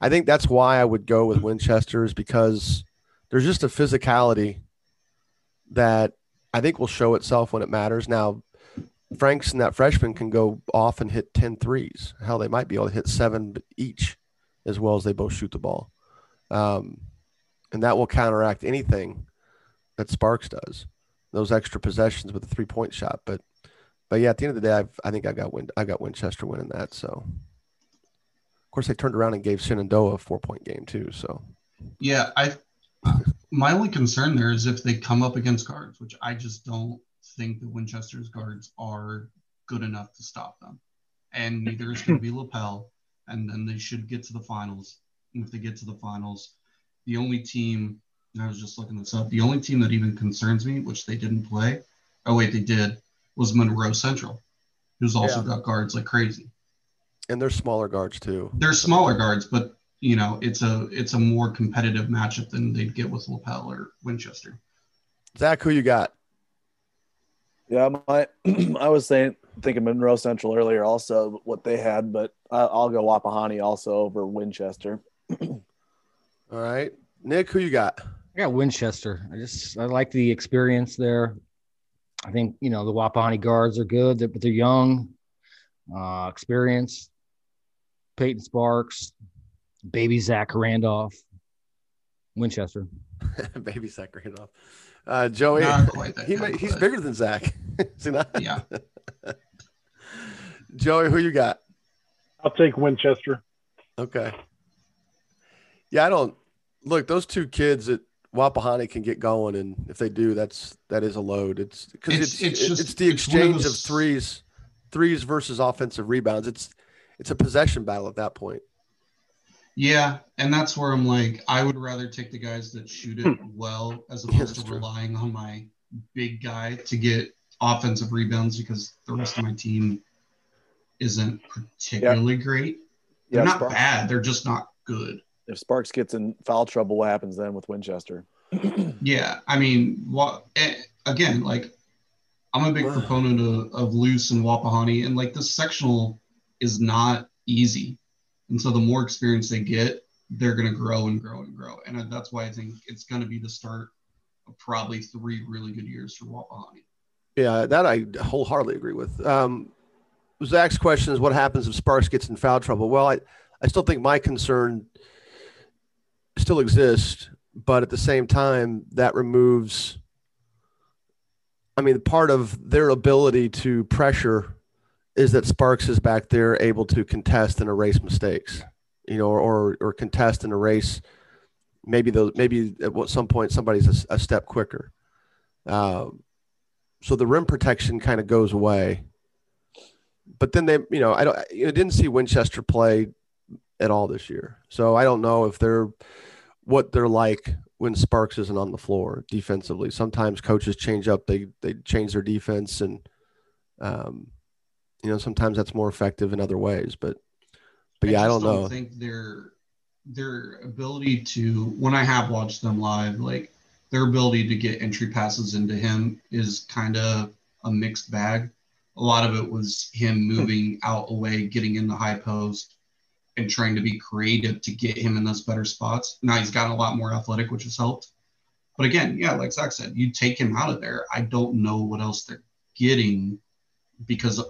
I think that's why I would go with Winchesters because there's just a physicality that I think will show itself when it matters. Now, Franks and that freshman can go off and hit 10 threes. Hell, they might be able to hit seven each as well as they both shoot the ball. Um, and that will counteract anything that Sparks does. Those extra possessions with a three point shot. But, but yeah, at the end of the day, I've, i think I got Win- I got Winchester winning that. So course, they turned around and gave Shenandoah a four point game too. So, yeah, I my only concern there is if they come up against guards, which I just don't think the Winchester's guards are good enough to stop them, and neither is going to be [LAUGHS] Lapel. And then they should get to the finals. And if they get to the finals, the only team I was just looking this up. The only team that even concerns me, which they didn't play, oh wait, they did, was Monroe Central, who's also yeah. got guards like crazy and they're smaller guards too. They're smaller guards, but you know it's a it's a more competitive matchup than they'd get with Lapel or Winchester. Zach, who you got? Yeah, my [CLEARS THROAT] I was saying thinking Monroe Central earlier, also what they had, but I, will go Wapahani also over Winchester. [CLEARS THROAT] All right, Nick, who you got? I got Winchester. I just I like the experience there. I think you know the Wapahani guards are good, but they're young, uh, experience. Peyton Sparks, baby Zach Randolph, Winchester. [LAUGHS] baby Zach Randolph. Uh, Joey, he may, he's bigger than Zach. [LAUGHS] See that? Yeah. [LAUGHS] Joey, who you got? I'll take Winchester. Okay. Yeah, I don't look. Those two kids at Wapahani can get going, and if they do, that's that is a load. It's because it's it's, it's, it's, the exchange of, of threes, threes versus offensive rebounds. It's it's a possession battle at that point. Yeah, and that's where I'm like, I would rather take the guys that shoot it hmm. well as opposed yeah, to relying on my big guy to get offensive rebounds because the rest of my team isn't particularly yeah. great. They're yeah, not Sparks. bad. They're just not good. If Sparks gets in foul trouble, what happens then with Winchester? [CLEARS THROAT] yeah, I mean, what again? Like, I'm a big proponent of, of Luce and Wapahani, and like the sectional is not easy. And so the more experience they get, they're going to grow and grow and grow. And that's why I think it's going to be the start of probably three really good years for Wapahani. Yeah, that I wholeheartedly agree with. Um, Zach's question is what happens if Sparks gets in foul trouble? Well, I, I still think my concern still exists, but at the same time, that removes, I mean, part of their ability to pressure is that Sparks is back there able to contest and erase mistakes, you know, or or, or contest and erase. Maybe those maybe at some point somebody's a, a step quicker. Uh, so the rim protection kind of goes away. But then they, you know, I don't, I didn't see Winchester play at all this year, so I don't know if they're what they're like when Sparks isn't on the floor defensively. Sometimes coaches change up; they they change their defense and. Um, you know, sometimes that's more effective in other ways, but but yeah, I, I don't, don't know. I think their their ability to when I have watched them live, like their ability to get entry passes into him is kind of a mixed bag. A lot of it was him hmm. moving out away, getting in the high post, and trying to be creative to get him in those better spots. Now he's gotten a lot more athletic, which has helped. But again, yeah, like Zach said, you take him out of there. I don't know what else they're getting because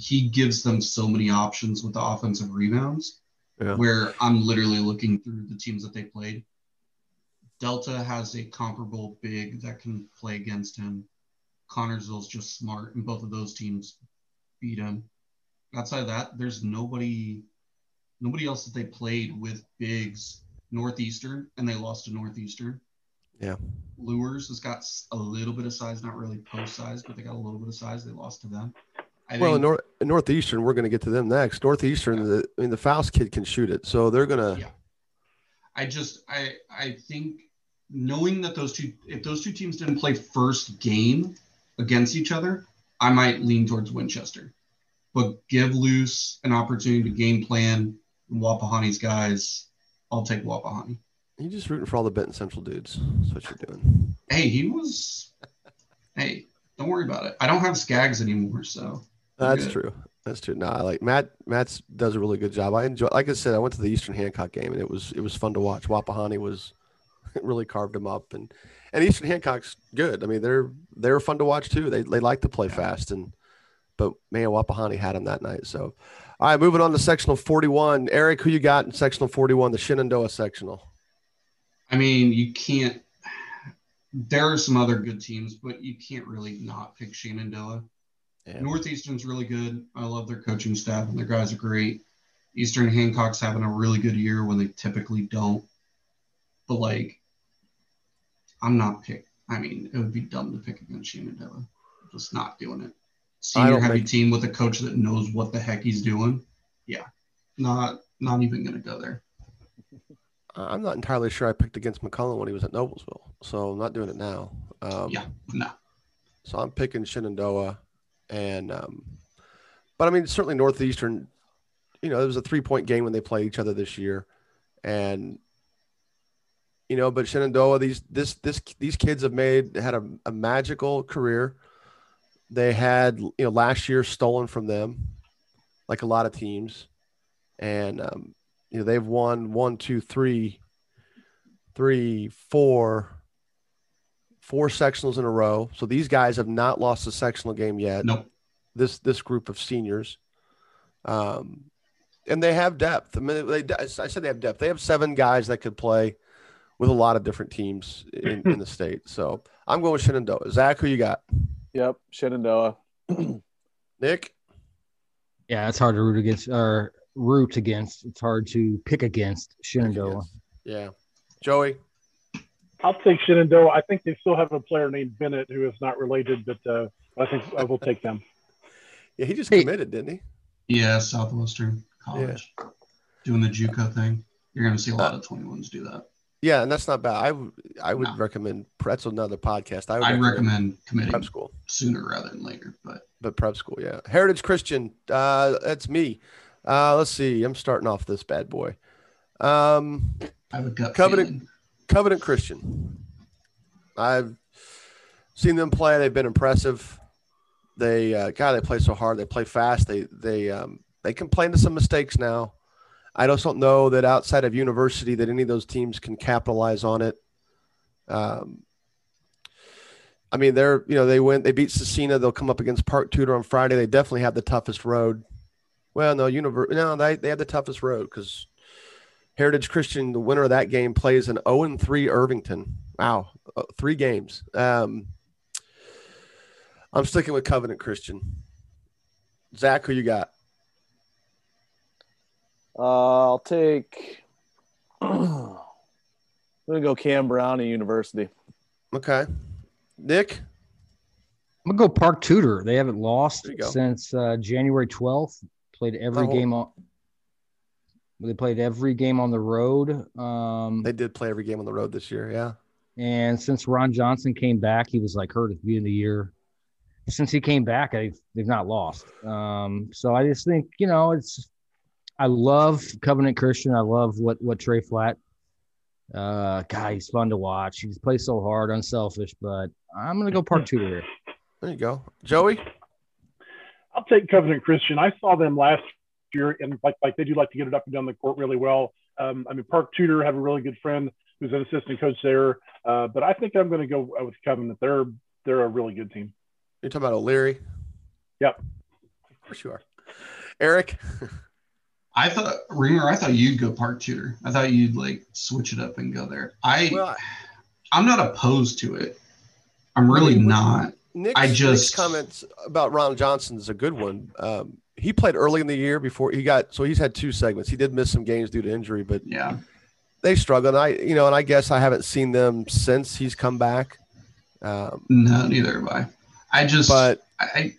he gives them so many options with the offensive rebounds. Yeah. Where I'm literally looking through the teams that they played. Delta has a comparable big that can play against him. Connersville's just smart, and both of those teams beat him. Outside of that, there's nobody nobody else that they played with bigs Northeastern, and they lost to Northeastern. Yeah. Lures has got a little bit of size, not really post size, but they got a little bit of size. They lost to them. I well, think, in, North, Northeastern, we're going to get to them next. Northeastern, yeah. the, I mean, the Faust kid can shoot it, so they're going to. Yeah. I just, I, I think knowing that those two, if those two teams didn't play first game against each other, I might lean towards Winchester. But give Luce an opportunity to game plan Wapahani's guys. I'll take Wapahani. You're just rooting for all the Benton Central dudes. That's what you're doing. Hey, he was. hey, don't worry about it. I don't have Skaggs anymore, so. That's good. true. That's true. No, I like Matt. Matt's does a really good job. I enjoy. Like I said, I went to the Eastern Hancock game and it was it was fun to watch. Wapahani was [LAUGHS] really carved him up, and and Eastern Hancock's good. I mean, they're they're fun to watch too. They they like to play yeah. fast, and but man, Wapahani had him that night. So, all right, moving on to sectional forty one. Eric, who you got in sectional forty one? The Shenandoah sectional. I mean, you can't. There are some other good teams, but you can't really not pick Shenandoah. Yeah. Northeastern's really good. I love their coaching staff, and their guys are great. Eastern Hancock's having a really good year when they typically don't. But like, I'm not pick. I mean, it would be dumb to pick against Shenandoah. Just not doing it. Senior heavy team with a coach that knows what the heck he's doing. Yeah, not not even gonna go there. I'm not entirely sure I picked against McCullough when he was at Noblesville, so I'm not doing it now. Um, yeah, no. So I'm picking Shenandoah, and um, but I mean certainly Northeastern. You know, it was a three point game when they played each other this year, and you know, but Shenandoah, these this this these kids have made had a, a magical career. They had you know last year stolen from them, like a lot of teams, and um, you know they've won one, two, three, three, four, four sectionals in a row. So these guys have not lost a sectional game yet. Nope. This this group of seniors, um, and they have depth. I mean, they, I said they have depth. They have seven guys that could play with a lot of different teams in, in the state. So I'm going with Shenandoah. Zach, who you got? Yep, Shenandoah. [CLEARS THROAT] Nick. Yeah, it's hard to root against or root against. It's hard to pick against Shenandoah. Yeah. Joey. I'll take Shenandoah. I think they still have a player named Bennett who is not related, but uh, I think I will take them. Yeah, he just hey. committed, didn't he? Yeah, Southwestern College. Yeah. Doing the JUCO thing. You're going to see a lot uh, of 21s do that. Yeah, and that's not bad. I would I would no. recommend that's another podcast. I would I recommend, recommend committing prep school sooner rather than later, but but prep school, yeah. Heritage Christian, uh, that's me. Uh, let's see. I'm starting off this bad boy. Um, I have a gut Covenant feeling. Covenant Christian. I've seen them play. They've been impressive. They uh, God, they play so hard. They play fast. They they um, they complain to some mistakes now. I just don't know that outside of university that any of those teams can capitalize on it. Um, I mean, they're you know they went they beat Scecina. They'll come up against Park Tudor on Friday. They definitely have the toughest road. Well, no, univer- no, they they have the toughest road because Heritage Christian, the winner of that game, plays an 0 and 3 Irvington. Wow, uh, three games. Um, I'm sticking with Covenant Christian. Zach, who you got? Uh, I'll take. [CLEARS THROAT] I'm gonna go Cam Brown at University. Okay, Nick. I'm gonna go Park Tudor. They haven't lost since uh, January 12th. Played every oh. game on. They played every game on the road. Um, they did play every game on the road this year. Yeah. And since Ron Johnson came back, he was like hurt at the beginning of the year. Since he came back, they've, they've not lost. Um, so I just think, you know, it's I love Covenant Christian. I love what what Trey Flat. Uh, guy, he's fun to watch. He's plays so hard, unselfish. But I'm gonna go Park Tudor here. There you go, Joey. I'll take Covenant Christian. I saw them last year, and like like they do like to get it up and down the court really well. Um, I mean, Park Tudor have a really good friend who's an assistant coach there. Uh, but I think I'm going to go with Covenant. They're they're a really good team. You're talking about O'Leary. Yep. For sure. Eric. I thought Reamer, I thought you'd go Park Tudor. I thought you'd like switch it up and go there. I well, I'm not opposed to it. I'm really not. Nick's, I just Nick's comments about Ron Johnson is a good one. Um, he played early in the year before he got so he's had two segments. He did miss some games due to injury, but yeah, they struggled. I you know, and I guess I haven't seen them since he's come back. Um, no, neither have I. I just but I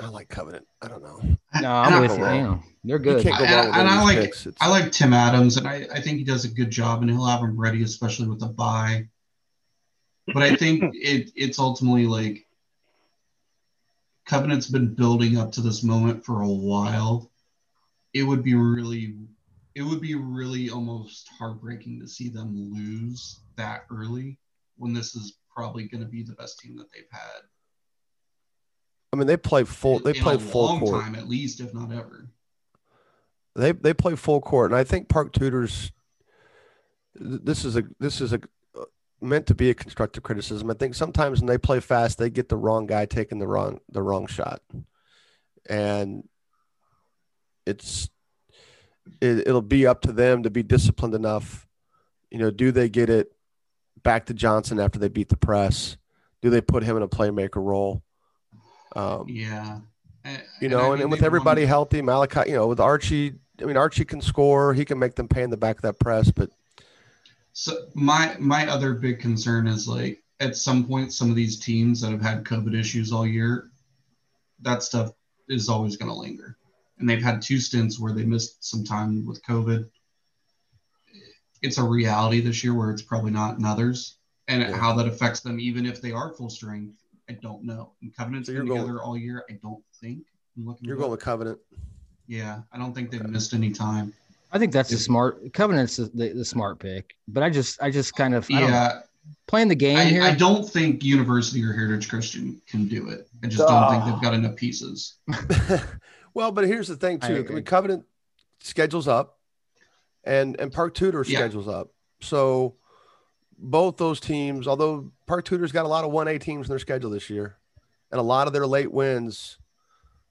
I like Covenant. I don't know. No, I'm with you. They're good. You I, and I like I like Tim Adams, and I, I think he does a good job, and he'll have him ready, especially with the buy. But I think [LAUGHS] it it's ultimately like Covenant's been building up to this moment for a while. It would be really it would be really almost heartbreaking to see them lose that early when this is probably going to be the best team that they've had. I mean, they play full. They in play a full long court. time, at least, if not ever. They they play full court, and I think Park Tudors. This is a this is a meant to be a constructive criticism. I think sometimes when they play fast, they get the wrong guy taking the wrong the wrong shot, and it's it, it'll be up to them to be disciplined enough. You know, do they get it back to Johnson after they beat the press? Do they put him in a playmaker role? Um, yeah, and, you know, and, and, and with everybody won. healthy, Malachi, you know, with Archie, I mean, Archie can score. He can make them pay in the back of that press, but so my my other big concern is like at some point some of these teams that have had COVID issues all year, that stuff is always going to linger. And they've had two stints where they missed some time with COVID. It's a reality this year where it's probably not in others, and yeah. how that affects them, even if they are full strength, I don't know. And Covenant's so been together going, all year. I don't think. I'm looking. You're going with Covenant. Yeah, I don't think they've okay. missed any time. I think that's the smart Covenant's the, the, the, smart pick, but I just I just kind of yeah playing the game I, here. I don't think University or Heritage Christian can do it. I just don't think they've got enough pieces. [LAUGHS] well, but here's the thing too. I, I mean, Covenant schedules up, and and Park Tudor yeah. schedules up. So both those teams, although Park Tudor's got a lot of one A teams in their schedule this year, and a lot of their late wins.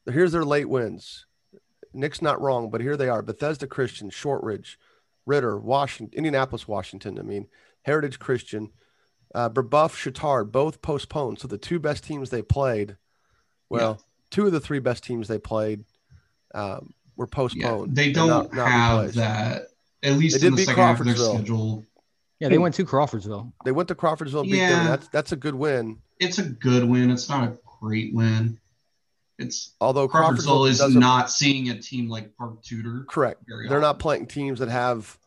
Here's their late wins. Nick's not wrong, but here they are: Bethesda Christian, Shortridge, Ritter, Washington, Indianapolis, Washington. I mean, Heritage Christian, uh, Brebeuf, Chatard, both postponed. So the two best teams they played, well, yeah. two of the three best teams they played um, were postponed. Yeah, they don't not, not have replaced. that. At least they in the second half of their schedule. Yeah, they went to Crawfordsville. They went to Crawfordsville. Beat yeah, them. That's that's a good win. It's a good win. It's not a great win. It's although Crawfordsville is not seeing a team like Park Tudor. Correct. They're not playing teams that have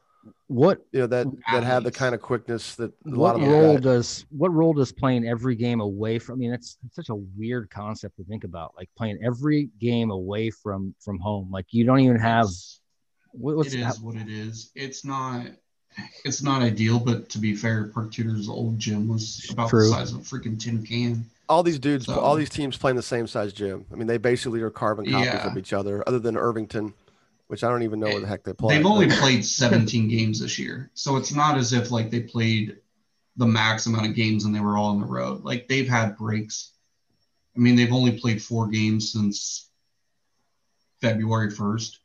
what you know that that have the kind of quickness that a what lot of role does what role does playing every game away from? I mean, that's such a weird concept to think about. Like playing every game away from from home. Like you don't even have. What's, it is how, what it is. It's not it's not ideal, but to be fair, Park Tudor's old gym was about True. the size of a freaking tin can. All these dudes, so, all these teams playing the same size gym. I mean, they basically are carbon copies yeah. of each other, other than Irvington, which I don't even know what the heck they play. They've only played 17 [LAUGHS] games this year, so it's not as if like they played the max amount of games and they were all on the road. Like they've had breaks. I mean, they've only played four games since February 1st.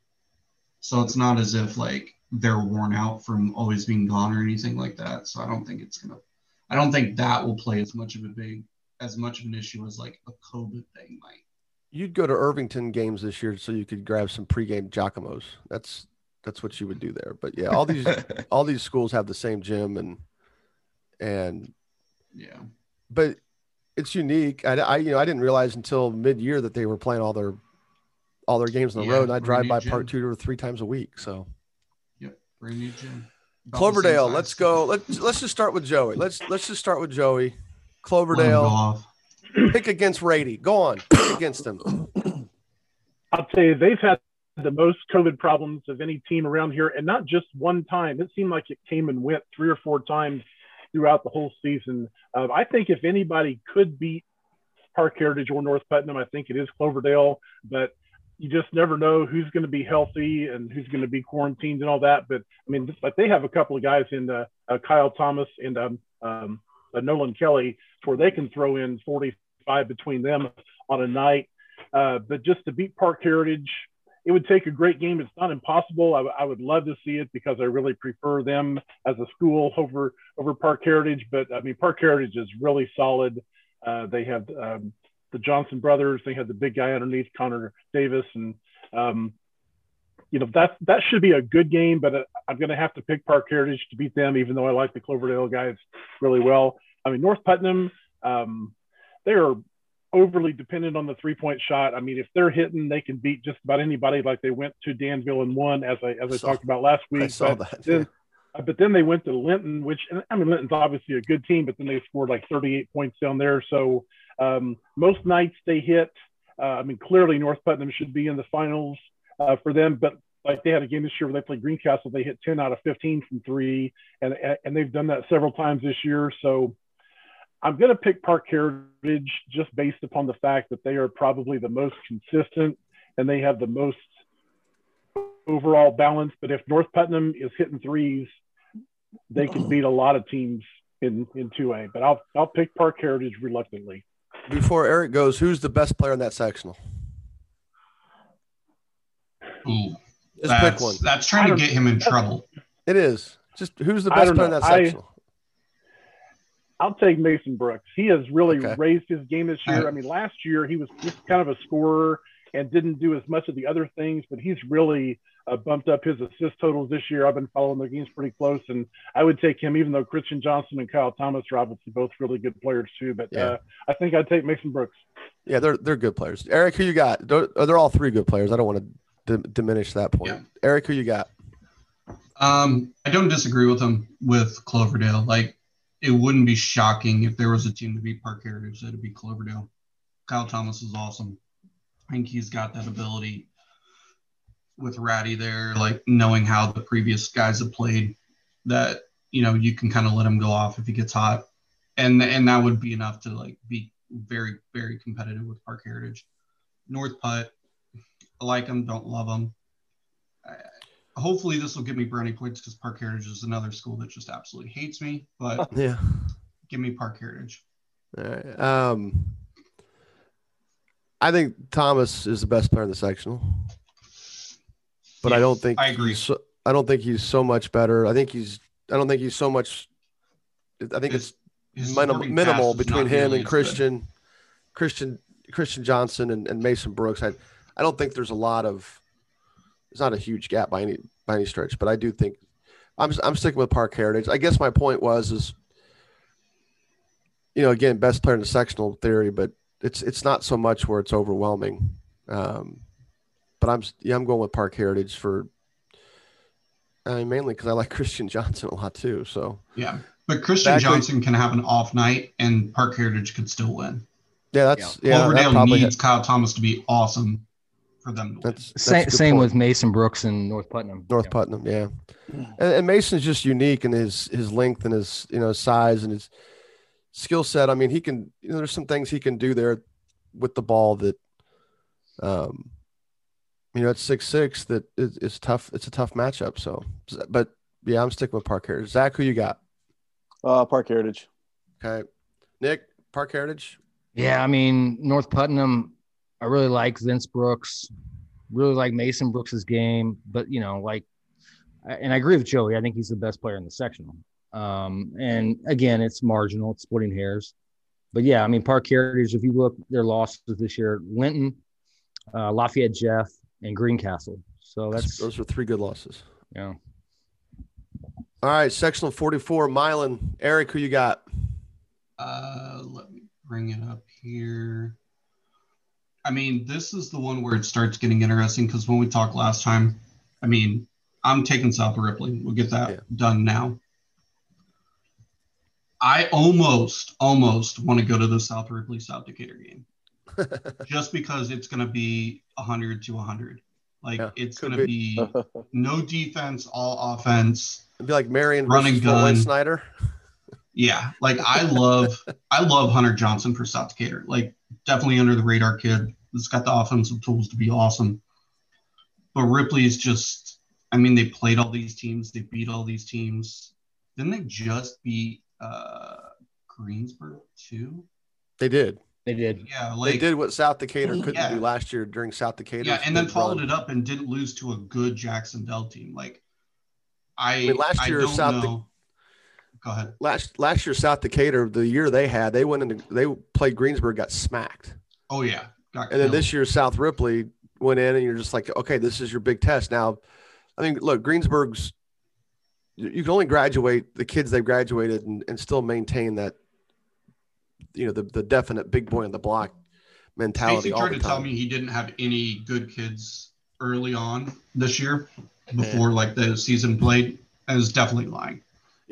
So it's not as if like they're worn out from always being gone or anything like that. So I don't think it's gonna. I don't think that will play as much of a big as much of an issue as like a COVID thing might. You'd go to Irvington games this year so you could grab some pregame Giacomo's. That's that's what you would do there. But yeah, all these [LAUGHS] all these schools have the same gym and and yeah. But it's unique. I, I you know I didn't realize until mid year that they were playing all their all their games on the yeah, road. And I drive by gym. Park Tudor three times a week. So yep, Brand new gym. Cloverdale. Let's go. Let's let's just start with Joey. Let's let's just start with Joey. Cloverdale. Pick against Rady. Go on. Pick against them. [CLEARS THROAT] I'll tell you, they've had the most COVID problems of any team around here, and not just one time. It seemed like it came and went three or four times throughout the whole season. Uh, I think if anybody could beat Parke Heritage or North Putnam, I think it is Cloverdale. But you just never know who's going to be healthy and who's going to be quarantined and all that. But I mean, like they have a couple of guys in uh, uh, Kyle Thomas and um, um, uh, Nolan Kelly where they can throw in 45 between them on a night. Uh, but just to beat Parke Heritage it would take a great game. It's not impossible. I, w- I would love to see it because I really prefer them as a school over over Parke Heritage. But I mean, Parke Heritage is really solid. Uh, they have um, the Johnson brothers. They have the big guy underneath, Connor Davis, and um, you know that that should be a good game. But uh, I'm going to have to pick Parke Heritage to beat them, even though I like the Cloverdale guys really well. I mean, North Putnam, um, they are overly dependent on the three point shot. I mean, if they're hitting, they can beat just about anybody. Like they went to Danville and won, as I as I, I saw, talked about last week. I saw but that. Then, yeah. but then they went to Linton, which I mean, Linton's obviously a good team, but then they scored like 38 points down there. So um, most nights they hit. Uh, I mean, clearly North Putnam should be in the finals uh, for them, but like they had a game this year where they played Greencastle, they hit 10 out of 15 from three, and and they've done that several times this year. So I'm going to pick Parke Heritage just based upon the fact that they are probably the most consistent and they have the most overall balance. But if North Putnam is hitting threes, they can beat a lot of teams in in 2A. But I'll I'll pick Parke Heritage reluctantly. Before Eric goes, who's the best player in that sectional? Ooh, Just that's, pick one. That's trying to get him in trouble. It is. Just who's the best player in that sectional? I'll take Mason Brooks. He has really okay. raised his game this year. I mean, last year he was just kind of a scorer and didn't do as much of the other things, but he's really uh, bumped up his assist totals this year. I've been following their games pretty close, and I would take him, even though Christian Johnson and Kyle Thomas are obviously both really good players too. But yeah. uh, I think I'd take Mason Brooks. Yeah, they're they're good players. Eric, who you got? They're, they're all three good players. I don't want to d- diminish that point. Yeah. Eric, who you got? Um, I don't disagree with him with Cloverdale. Like it wouldn't be shocking if there was a team to beat Parke Heritage that'd be Cloverdale. Kyle Thomas is awesome. I think he's got that ability with Rady there, like knowing how the previous guys have played, that you know you can kind of let him go off if he gets hot, and and that would be enough to like be very very competitive with Parke Heritage. North Putt, I like him, don't love him hopefully this will give me brownie points because Parke Heritage is another school that just absolutely hates me. But [LAUGHS] yeah, give me Parke Heritage. All right. Um, I think Thomas is the best player in the sectional, but yeah, I don't think I agree. So, I don't think he's so much better. I think he's. I don't think he's so much. I think his, it's minim, minimal between him and Christian, good. Christian, Christian Johnson and, and Mason Brooks. I, I don't think there's a lot of it's not a huge gap by any by any stretch, but I do think I'm I'm sticking with Parke Heritage. I guess my point was is you know again best player in the sectional theory, but it's it's not so much where it's overwhelming. Um, but I'm yeah I'm going with Parke Heritage for I mean, mainly because I like [LAUGHS] Christian Johnson a lot too. So yeah, but Christian Johnson can have an off night, and Park Heritage could still win. Yeah, that's yeah. Cloverdale that needs Kyle Thomas to be awesome for them. that's, that's same, same with Mason Brooks and North Putnam. North yeah. Putnam, yeah. And, and, Mason's just unique in his his length and his you know size and his skill set. I mean, he can you know there's some things he can do there with the ball that, um, you know, at six six that is, is tough. It's a tough matchup. So, but yeah, I'm sticking with Parke Heritage. Zach, who you got? Uh, Parke Heritage. Okay, Nick, Parke Heritage. Yeah, I mean North Putnam I really like Vince Brooks, really like Mason Brooks's game, but you know, like, and I agree with Joey. I think he's the best player in the sectional. Um, and again, it's marginal, it's splitting hairs. But yeah, I mean, Parke Heritage, if you look their losses this year, Linton, uh, Lafayette Jeff, and Greencastle. So that's those are three good losses. Yeah. All right, sectional 44, Milan. Eric, who you got? Uh, let me bring it up here. I mean, this is the one where it starts getting interesting because when we talked last time, I mean, I'm taking South Ripley. We'll get that yeah. done now. I almost, almost want to go to the South Ripley South Decatur game [LAUGHS] just because it's going to be 100 to 100. Like yeah, it's going to be. be [LAUGHS] no defense, all offense. It'd be like Marion running gun. Snyder. Yeah, like I [LAUGHS] love, I love Hunter Johnson for South Decatur. Like definitely under the radar kid. He's got the offensive tools to be awesome. But Ripley is just, I mean, they played all these teams, they beat all these teams. Didn't they just beat uh, Greensburg too? They did. They did. Yeah, like they did what South Decatur couldn't Yeah. do last year during South Decatur. yeah, and then followed it up and didn't lose to a good Jac-Cen-Del team. Like I, I mean, last I year, don't South De- know. Go ahead. last last year South Decatur, the year they had, they went into they played Greensburg, got smacked, Oh yeah, got and then this year South Ripley went in, and you're just like, okay, this is your big test. Now, I mean, look, Greensburg's you can only graduate the kids they've graduated and, and still maintain that, you know, the the definite big boy on the block mentality. All tried to tell me he didn't have any good kids early on this year before like the season played. I was definitely lying.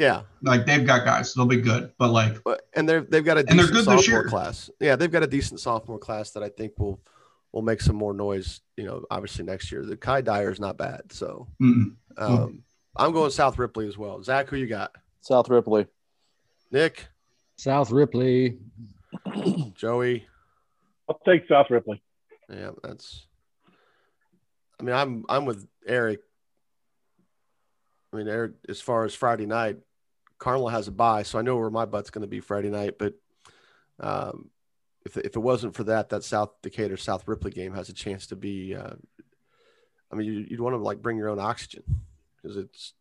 Yeah, Like they've got guys, they'll be good, but like and they're they've got a And they're decent good this sophomore year. class. Yeah, they've got a decent sophomore class that I think will will make some more noise. You know, obviously next year. The Kai Dyer is not bad, so um, I'm going South Ripley as well. Zach, who you got? South Ripley. Nick, South Ripley. [CLEARS THROAT] Joey. I'll take South Ripley. Yeah, that's. I mean, I'm I'm with Eric. I mean, Eric, as far as Friday night, Carmel has a bye, so I know where my butt's going to be Friday night. But um, if if it wasn't for that, that South Decatur South Ripley game has a chance to be. Uh, I mean, you, you'd want to like bring your own oxygen because it's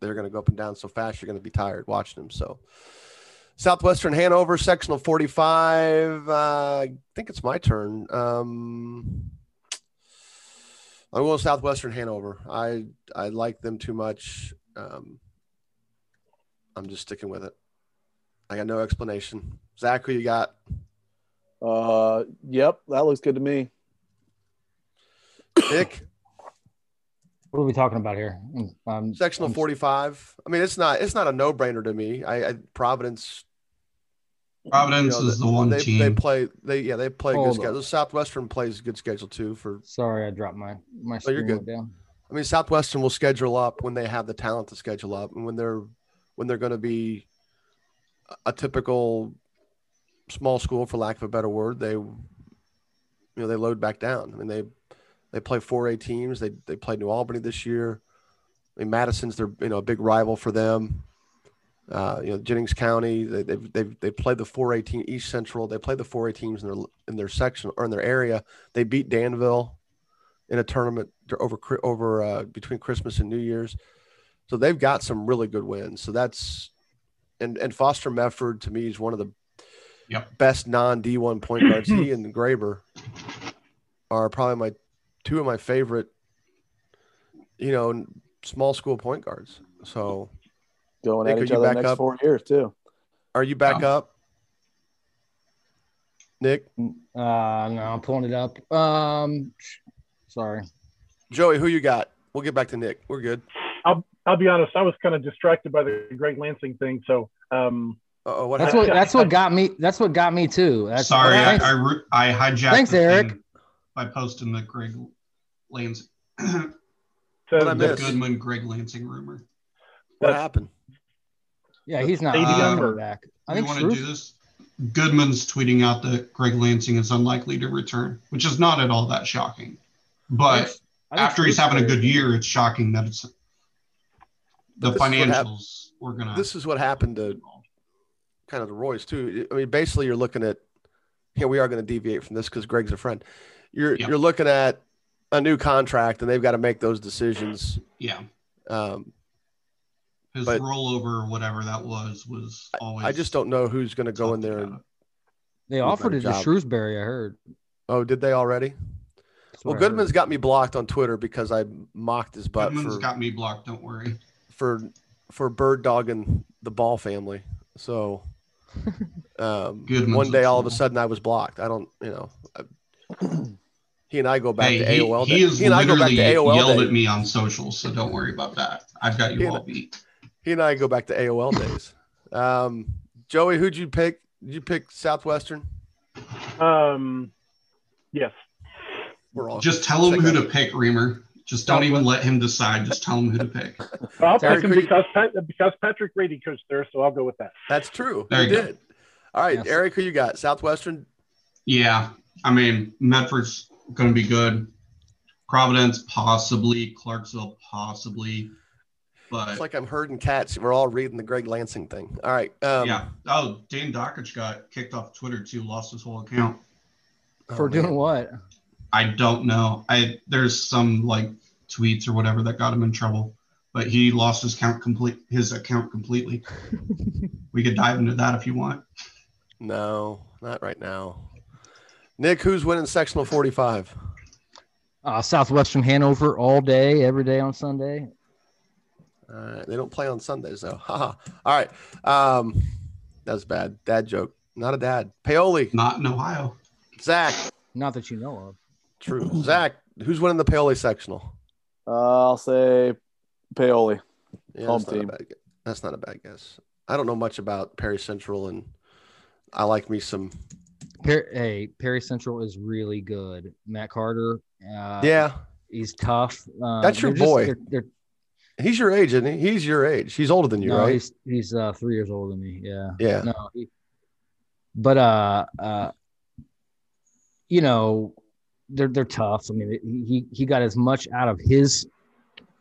they're going to go up and down so fast. You're going to be tired watching them. So. Southwestern Hanover, sectional 45. Uh, I think it's my turn. Um, I'm going Southwestern Hanover. I I like them too much. Um, I'm just sticking with it. I got no explanation. Zach, who you got? Uh, yep, that looks good to me. Nick, What are we talking about here? Um, sectional I'm- 45. I mean, it's not it's not a no brainer to me. I, I Providence. Providence you know, is the one they, team. They play. They yeah. They play a good Hold schedule. up. Southwestern plays a good schedule too. For Sorry, I dropped my my Oh, you're good. went down. I mean, Southwestern will schedule up when they have the talent to schedule up, and when they're when they're going to be a typical small school, for lack of a better word, they you know they load back down. I mean, they they play four A teams. They they played New Albany this year. I mean, Madison's their you know a big rival for them. Uh, you know, Jennings County. They they've they've they played the four A team East Central. They played the four A teams in their in their section or in their area. They beat Danville in a tournament over over uh, between Christmas and New Year's. So they've got some really good wins. So that's and and Foster Mefford to me is one of the Yep. best non D one point guards. [CLEARS THROAT] he and Graber are probably my two of my favorite, you know, small school point guards. So Going Nick, at each other back next up? four years too. are you back Yeah. up? Nick, Uh, no, I'm pulling it up. Um, sorry. Joey, who you got? We'll get back to Nick. We're good. I'll be honest, I was kind of distracted by the Greg Lansing thing. So um, what That's happened? what that's what got me. That's what got me too. That's Sorry, I, thanks. I, ru- I hijacked Thanks, the Eric. by posting the Greg Lansing, so the? Goodman Greg Lansing rumor. what happened? yeah, he's not ADM uh, or- coming back. I I think want to do this. Goodman's tweeting out that Greg Lansing is unlikely to return, which is not at all that shocking. But I think after he's having a good year, it's shocking that it's the This is what hap- financials we're gonna. This is what happened to kind of the Royce too. I mean, basically, you're looking at here. We are going to deviate from this because Greg's a friend. You're Yep. you're looking at a new contract, and they've got to make those decisions. yeah, Um, his but- rollover, whatever that was, was always. I just don't know who's going to go in there. And, They offered better it to. Shrewsbury. I heard. oh, did they already? That's Well, what I heard. Goodman's got me blocked on Twitter because I mocked his butt Goodman's for got me blocked. Don't worry. For for bird dogging the ball family. So [LAUGHS] um, one day, all of a sudden, I was blocked. I don't, you know. I, [CLEARS THROAT] he and I go back Hey, to he, AOL. he day- has he and I go back to AOL. yelled days. at me on social, so don't worry about that. I've got you He- all beat. He and I go back to AOL [LAUGHS] days. Um, Joey, who'd you pick? Did you pick Southwestern? um, yes, We're all Just tell him who to pick, Reamer. Just don't even let him decide. Just tell him who to pick. I'll Derek, pick him who because Pat, because Patrick Brady coached there, so I'll go with that. That's true. There he you go. did. All right, Yes. Eric, who you got? Southwestern. Yeah, I mean Medford's going to be good. Providence possibly, Clarksville possibly. But It's like I'm herding cats. We're all reading the Greg Lansing thing. All right. Um, yeah. Oh, Dane Dockich got kicked off Twitter too, lost his whole account. oh, For man. doing what? I don't know. I there's some like tweets or whatever that got him in trouble, but he lost his account complete his account completely. [LAUGHS] we could dive into that if you want. No, not right now. Nick, who's winning sectional 45? Uh, Southwestern Hanover all day, every day on Sunday. All right. They don't play on Sundays, though. [LAUGHS] Haha. All right. Um, that's bad. Dad joke. Not a dad. Paoli. Not in Ohio. Zach. Not that you know of. True. Zach, who's winning the Paoli sectional? Uh, I'll say Paoli. Yeah, Home that's not a team. bad gu- That's not a bad guess. I don't know much about Perry Central, and I like me some. Per- hey, Perry Central is really good. Matt Carter. Uh, yeah, he's tough. Uh, That's your they're just- boy. they're- they're- he's your age, isn't he? He's your age. He's older than you, no, right? he's he's uh, three years older than me. Yeah. Yeah. No. He, but uh, uh, you know, they're they're tough. I mean, he he got as much out of his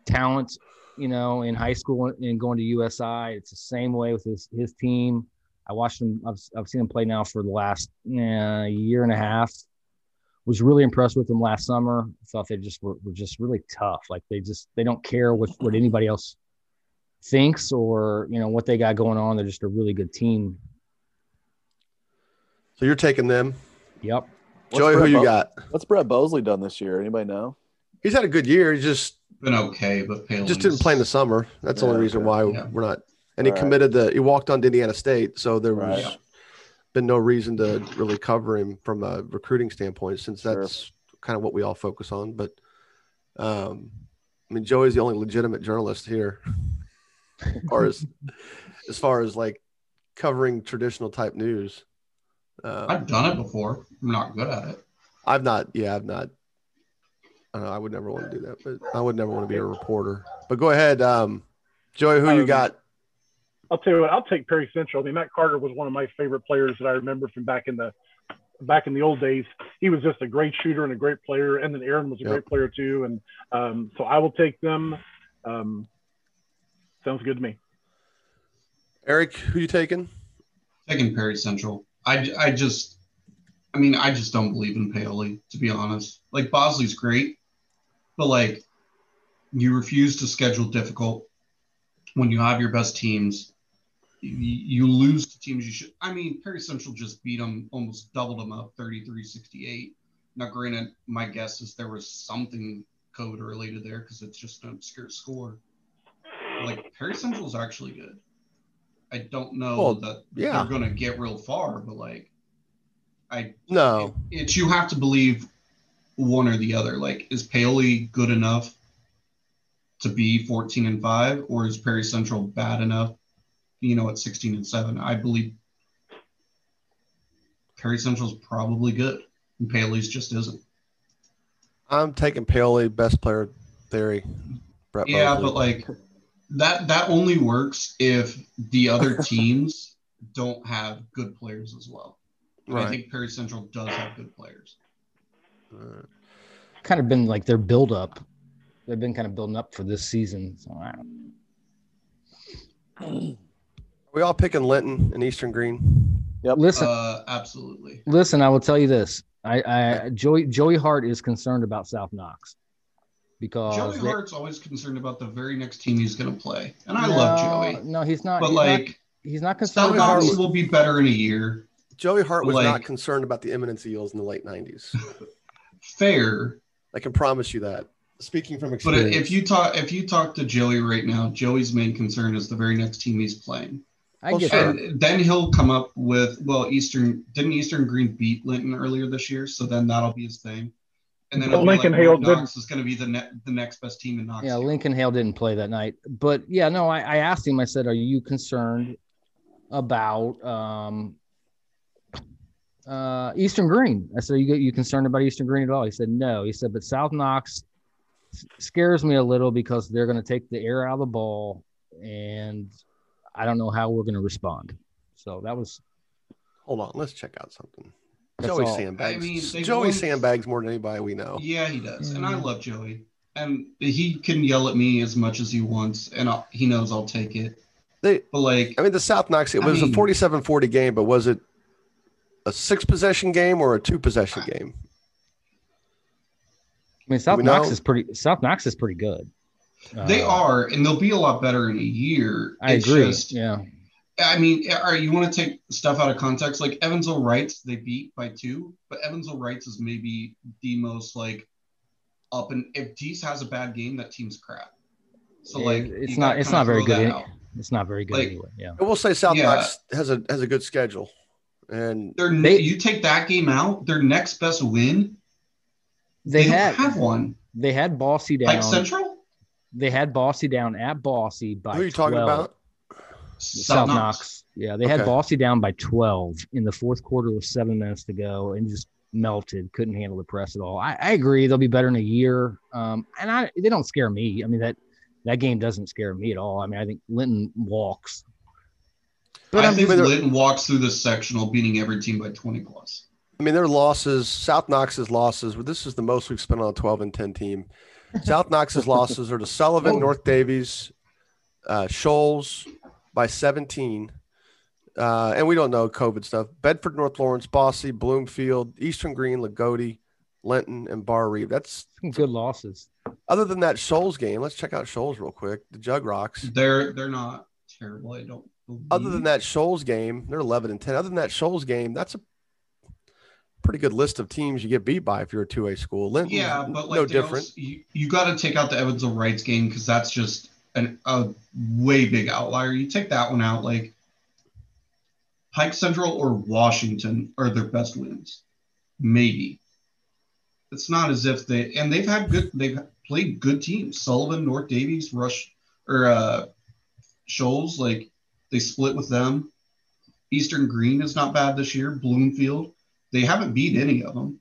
talent, you know, in high school and going to USI. It's the same way with his his team. I watched him. I've I've seen him play now for the last uh, year and a half. Was really impressed with him last summer. Thought they just were, were just really tough. Like they just they don't care what what anybody else thinks or you know what they got going on. They're just a really good team. So you're taking them. Yep. What's Joey, who you Bo- got? What's Brett Bosley done this year? Anybody know? He's had a good year. He's just Been okay, but Palin just didn't play in the summer. That's the only reason why Yeah. we're not. And he All right. committed the. He walked on to Indiana State, so there was Right. been no reason to really cover him from a recruiting standpoint, since Sure. that's kind of what we all focus on. But um, I mean, Joey's the only legitimate journalist here, [LAUGHS] or as as far as like covering traditional type news. Um, I've done it before. I'm not good at it. I've not. Yeah, I've not. I don't know. I would never want to do that, but I would never want to be a reporter. But go ahead, um, Joey. Who you Um, got? I'll tell you what, I'll take Perry Central. I mean, Matt Carter was one of my favorite players that I remember from back in the back in the old days. He was just a great shooter and a great player. And then Aaron was a Yep. great player too. And um, so I will take them. Um, sounds good to me. Eric, who you taking? Taking Perry Central. I, I just, I mean, I just don't believe in Paoli, to be honest. Like, Bosley's great, but like, you refuse to schedule difficult when you have your best teams. You, you lose to teams you should. I mean, Perry Central just beat them, almost doubled them up 33 68. Now, granted, my guess is there was something COVID related there because it's just an obscure score. Like, Perry Central is actually good. I don't know Well, that yeah. they're going to get real far, but like, I No, it's you have to believe one or the other. Like, is Paoli good enough to be 14 and 5, or is Perry Central bad enough, you know, at 16 and 7? I believe Perry Central's probably good, and Paoli's just isn't. I'm taking Paoli, best player theory. Brett Yeah, Bosley. but like that that only works if the other [LAUGHS] teams don't have good players as well. And I think Perry Central does have good players. Uh, Kind of been like their build up. They've been kind of building up for this season. So I don't- are we all picking Linton and Eastern Greene? Yeah, listen, Uh, absolutely. listen. I will tell you this. I, I Joey Joey Hart is concerned about South Knox because Joey they- Hart's always concerned about the very next team he's going to play, and I love Joey, No, he's not. but he's like not, he's not South concerned Hart about. Knox will be better in a year. Joey Hart was Like- not concerned about the imminence of eels in the late 90s. [LAUGHS] Fair, I can promise you that. Speaking from experience. but if you talk if you talk to Joey right now, Joey's main concern is the very next team he's playing. I Well, get sure. that. And then he'll come up with well, Eastern didn't Eastern Greene beat Linton earlier this year, so then that'll be his thing. And then But Lincoln like, Hale North Knox is going to be the ne- the next best team in Knox. Yeah, Lincoln Hale didn't play that night, but yeah, no, I, I asked him. I said, "Are you concerned about um, uh, Eastern Greene?" I said, "Are you you concerned about Eastern Greene at all?" He said, "No." He said, "But South Knox s- scares me a little because they're going to take the air out of the ball, and I don't know how we're going to respond." So that was Hold on, let's check out something. That's Joey all. sandbags. I mean, Joey won- sandbags more than anybody we know. Yeah, he does, and I Mm. love Joey. and he can yell at me as much as he wants, and I'll, he knows I'll take it. They, but like, I mean, the South Knox. It was mean, a 47-40 game, but was it a six possession game or a two possession game? I mean, South Knox know? is pretty. South Knox is pretty good. They uh, are, and they'll be a lot better in a year. I it's agree. Just, yeah. I mean, are you want to take stuff out of context? Like Evansville Reitz, they beat by two, but Evansville Reitz is maybe the most like up and if Dees has a bad game, that team's crap. So like it's not it's not very good. It's not very good like, anyway. Yeah. I will say South yeah. has a has a good schedule. And they, you take that game out, their next best win. They, they had have one. They had Bosse down. Like Central? They had Bosse down at Bosse by Who are you 12. talking about? South, South Knox. Knox. Yeah, they had Bosse down by 12 in the fourth quarter with seven minutes to go and just melted, couldn't handle the press at all. I, I agree they'll be better in a year. Um, and I they don't scare me. I mean that that game doesn't scare me at all. I mean I think Linton walks. But I I'm think Linton walks through the sectional beating every team by 20 plus. I mean, their losses, South Knox's losses, this is the most we've spent on a 12 and 10 team. South Knox's losses are to Sullivan, [LAUGHS] North Daviess, uh, Shoals by 17, uh, and we don't know COVID stuff. Bedford, North Lawrence, Bosse, Bloomfield, Eastern Greene, Loogootee, Linton, and Barr-Reeve. That's good losses. Other than that Shoals game, let's check out Shoals real quick. The Jug Rox. They're they're not terrible. I don't. Believe. Other than that Shoals game, they're 11 and 10. Other than that Shoals game, that's a pretty good list of teams you get beat by if you're a two A school. Linton, yeah, but like no different. Also, you, you got to take out the Evansville Reitz game because that's just an, a way big outlier. You take that one out, like Pike Central or Washington are their best wins. Maybe. It's not as if they and they've had good they've played good teams. Sullivan, North Daviess, Rush or uh Shoals, like they split with them. Eastern Greene is not bad this year. Bloomfield. They haven't beat any of them.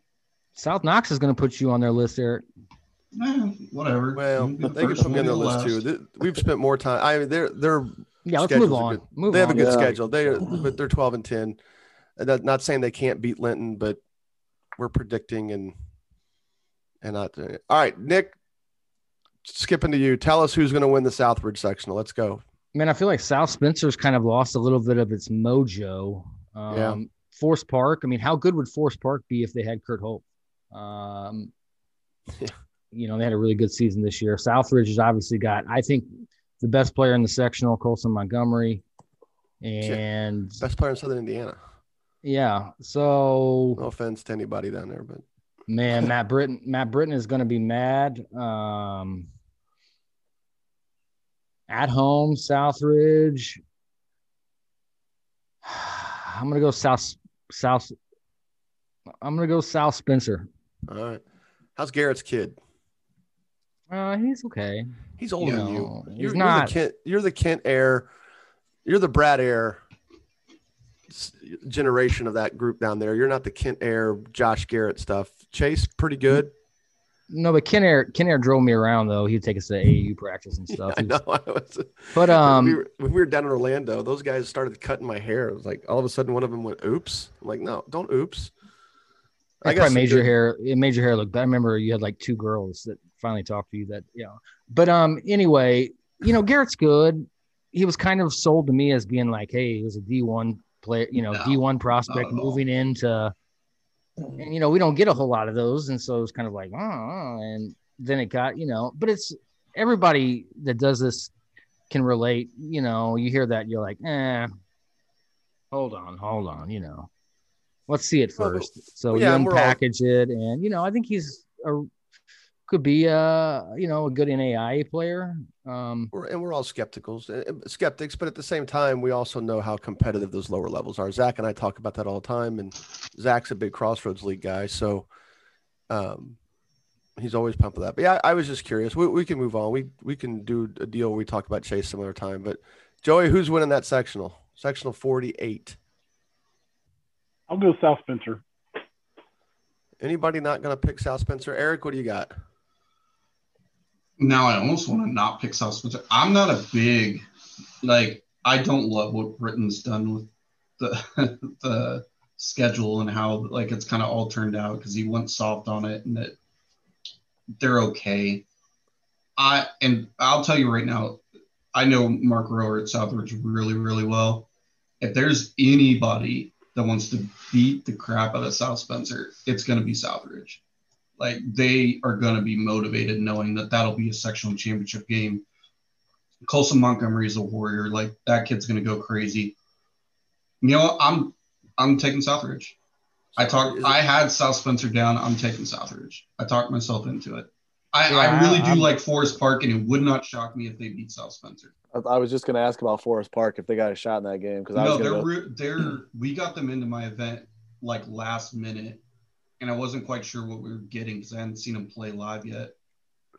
South Knox is going to put you on their list, Eric. Eh, whatever. Well, they can put me on their list too. We've spent more time. I mean, they're they're yeah, let's move on. Move they have on. a good yeah. schedule. They [CLEARS THROAT] but they're 12 and 10. Not saying they can't beat Linton, but we're predicting and and not doing it. All right, Nick, skipping to you. Tell us who's going to win the Southridge sectional. Let's go. Man, I feel like South Spencer's kind of lost a little bit of its mojo. Um, yeah. Forest Park. I mean, how good would Forest Park be if they had Kurt Holt? Um, [LAUGHS] yeah. You know, they had a really good season this year. Southridge has obviously got, I think, the best player in the sectional, Colson Montgomery, and best player in Southern Indiana. Yeah. So no offense to anybody down there, but man, [LAUGHS] Matt Britton, Matt Britton is going to be mad. Um, at home, Southridge. [SIGHS] I'm going to go South South. I'm going to go South Spencer. All right. How's Garrett's kid? Uh, he's okay. He's older than you. You're, not. You're the, Kent, you're the Kent heir. You're the Brad heir generation of that group down there. You're not the Kent heir, Josh Garrett stuff. Chase, pretty good. No, but Ken Air, Ken Air drove me around though. He'd take us to AAU practice and [LAUGHS] stuff. Yeah, I know. [LAUGHS] I was, but um, we were, when we were down in Orlando, those guys started cutting my hair. It was like all of a sudden one of them went, "Oops!" I'm like, "No, don't oops." I probably made your hair. It made your hair look. But I remember you had like two girls that finally talk to you. That you know. But um, anyway, you know, Garrett's good. He was kind of sold to me as being like, hey, he was a D one player, you know, D one prospect moving into. And you know, we don't get a whole lot of those, and so it was kind of like, oh, and then it got, you know, but it's everybody that does this can relate. You know, you hear that, you're like, eh, hold on, hold on, you know let's see it first. So yeah, you unpackage all... it, and you know, I think he's a could be a you know a good NAIA player. Um, we're, and we're all skeptical, skeptics, but at the same time, we also know how competitive those lower levels are. Zach and I talk about that all the time, and Zach's a big Crossroads League guy, so um, he's always pumped with that. But yeah, I, I was just curious. We, we can move on. We we can do a deal. we talk about Chase some other time. But Joey, who's winning that sectional? Sectional forty eight. I'll go South Spencer. Anybody not going to pick South Spencer? Eric, what do you got? Now I almost want to not pick South Spencer. I'm not a big like I don't love what Britton's done with the [LAUGHS] the schedule and how like it's kind of all turned out because he went soft on it and that they're okay. I and I'll tell you right now, I know Mark Rohrer at Southridge really, really well. If there's anybody that wants to beat the crap out of South Spencer, it's going to be Southridge. Like they are going to be motivated knowing that that'll be a sectional championship game. Colson Montgomery is a warrior. Like that kid's going to go crazy. You know, what? I'm I'm taking Southridge. I talked. I had South Spencer down. I'm taking Southridge. I talked myself into it. I, yeah, I really do I'm, like Forest Park, and it would not shock me if they beat South Spencer. I was just going to ask about Forest Park if they got a shot in that game because no, they're go... they're we got them into my event like last minute, and I wasn't quite sure what we were getting because I hadn't seen them play live yet.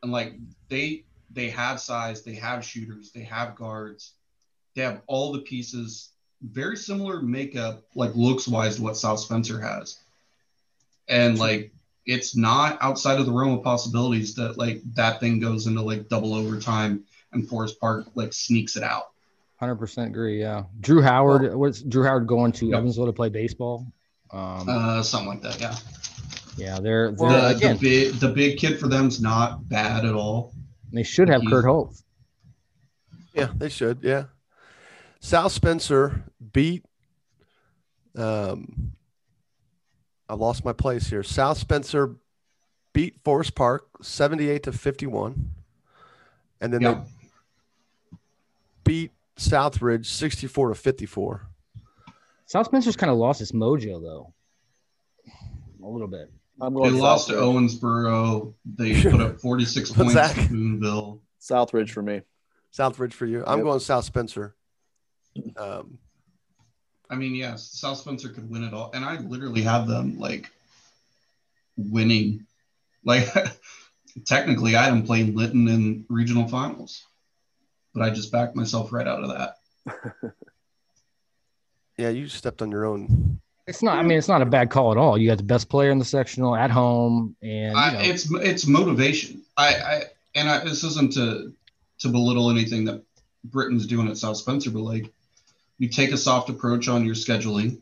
And like they they have size, they have shooters, they have guards, they have all the pieces. Very similar makeup, like looks wise, to what South Spencer has, and like it's not outside of the realm of possibilities that like that thing goes into like double overtime and Forest Park like sneaks it out. Hundred percent agree. Yeah, Drew Howard. What's Drew Howard going to Evansville to play baseball? Um, uh, something like that. Yeah. Yeah, they're, they're the, again, the big the big kid for them's not bad at all. They should have Kurt Holt. Yeah, they should. Yeah. South Spencer beat. Um, I lost my place here. South Spencer beat Forest Park seventy-eight to fifty-one and then yep. they beat Southridge 64 to 54. South Spencer's kind of lost its mojo though, a little bit. they lost to Owensboro. They [LAUGHS] put up 46 points Zach? to Boonville. Southridge for me. Southridge for you. I'm yep. going South Spencer. Um, I mean, yes, South Spencer could win it all, and I literally have them like winning. Like [LAUGHS] technically I am playing Linton in regional finals, but I just backed myself right out of that. [LAUGHS] yeah, you stepped on your own. It's not. I mean, it's not a bad call at all. You got the best player in the sectional at home, and I, it's it's motivation. I, I and I, this isn't to to belittle anything that Britton's doing at South Spencer, but like you take a soft approach on your scheduling.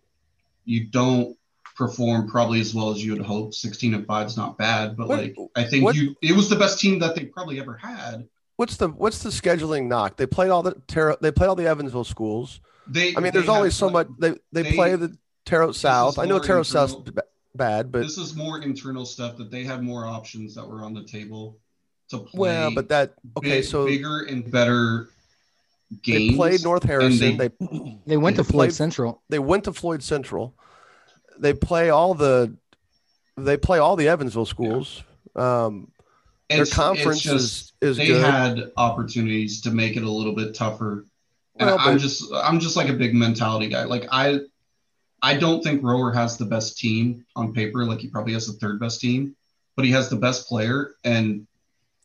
You don't perform probably as well as you would hope. 16 and 5 is not bad, but what, like I think what, you it was the best team that they probably ever had. What's the what's the scheduling knock? They played all the Terre, they played all the Evansville schools. They I mean there's always so much they they, they play the Terre South. I know Terre South bad, but this is more internal stuff that they have more options that were on the table to play. Well, but that okay, big, so bigger and better games. They played North Harrison. They they, they went to Floyd played, Central. They went to Floyd Central they play all the they play all the Evansville schools. Um, their conference just, is, is they good. had opportunities to make it a little bit tougher. And well, I'm just I'm just like a big mentality guy. Like I I don't think Rohrer has the best team on paper. Like he probably has the third best team, but he has the best player. And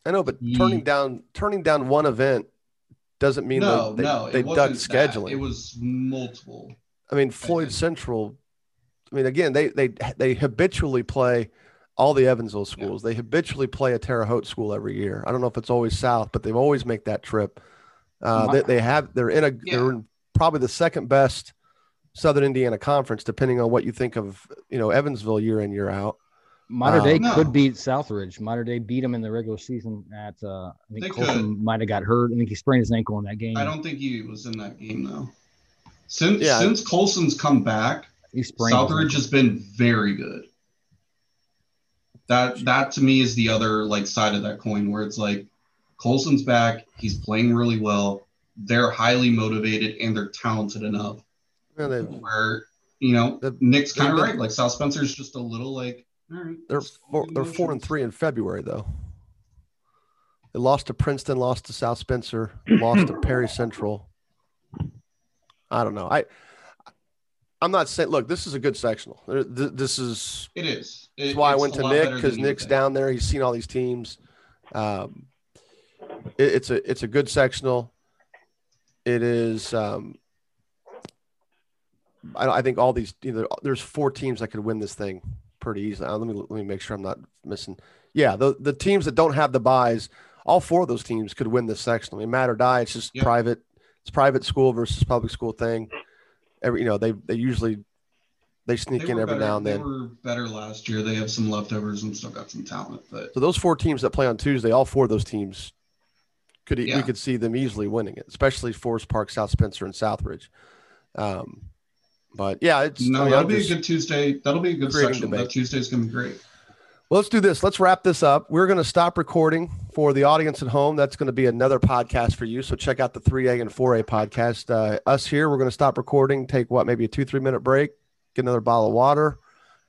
I know, but he, turning down turning down one event doesn't mean no, they, no, they, they dug scheduling. That. It was multiple. I mean, Floyd Central I mean, again, they they they habitually play all the Evansville schools. Yeah. They habitually play a Terre Haute school every year. I don't know if it's always South, but they always make that trip. Uh, they, they have they're in a yeah. they're in probably the second best Southern Indiana conference, depending on what you think of you know Evansville year in year out. Mater Dei um, no. could beat Southridge. Mater Dei beat them in the regular season. At uh, I think they Colton might have got hurt. I think he sprained his ankle in that game. I don't think he was in that game though. Since yeah. since Colson's come back, Southridge has been very good. That that to me is the other like side of that coin where it's like Colson's back, he's playing really well. They're highly motivated and they're talented enough. Yeah, where you know Nick's kind of right. Like South Spencer's just a little like they're four, they're four and three in February though. They lost to Princeton, lost to South Spencer, lost to Perry Central. I don't know. I I'm not saying. Look, this is a good sectional. This is. It is. It, that's why I went to Nick because Nick's down there. He's seen all these teams. Um, it, it's a it's a good sectional. It is. Um, I, I think all these. You know, there's four teams that could win this thing pretty easily. Uh, let me let me make sure I'm not missing. Yeah, the the teams that don't have the buys, all four of those teams could win this sectional. I mean, Mater Dei. It's just yep. private. It's private school versus public school thing every you know they they usually they sneak they in every better, now and then. They were better last year. They have some leftovers and still got some talent. But so those four teams that play on Tuesday, all four of those teams could yeah. we could see them easily winning it, especially Forest Park, South Spencer, and Southridge. Um, but yeah, it's no, I mean, that'll be a good Tuesday. That'll be a good section. Debate. That Tuesday's gonna be great. Well, let's do this. Let's wrap this up. We're going to stop recording for the audience at home. That's going to be another podcast for you. So check out the 3A and 4A podcast. Uh, us here, we're going to stop recording, take what, maybe a two, three minute break, get another bottle of water,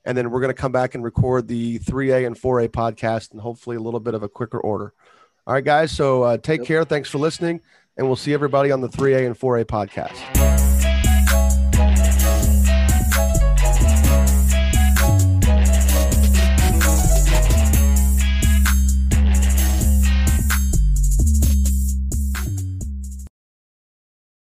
and then we're going to come back and record the 3A and 4A podcast and hopefully a little bit of a quicker order. All right, guys. So uh, take care. Thanks for listening, and we'll see everybody on the 3A and 4A podcast.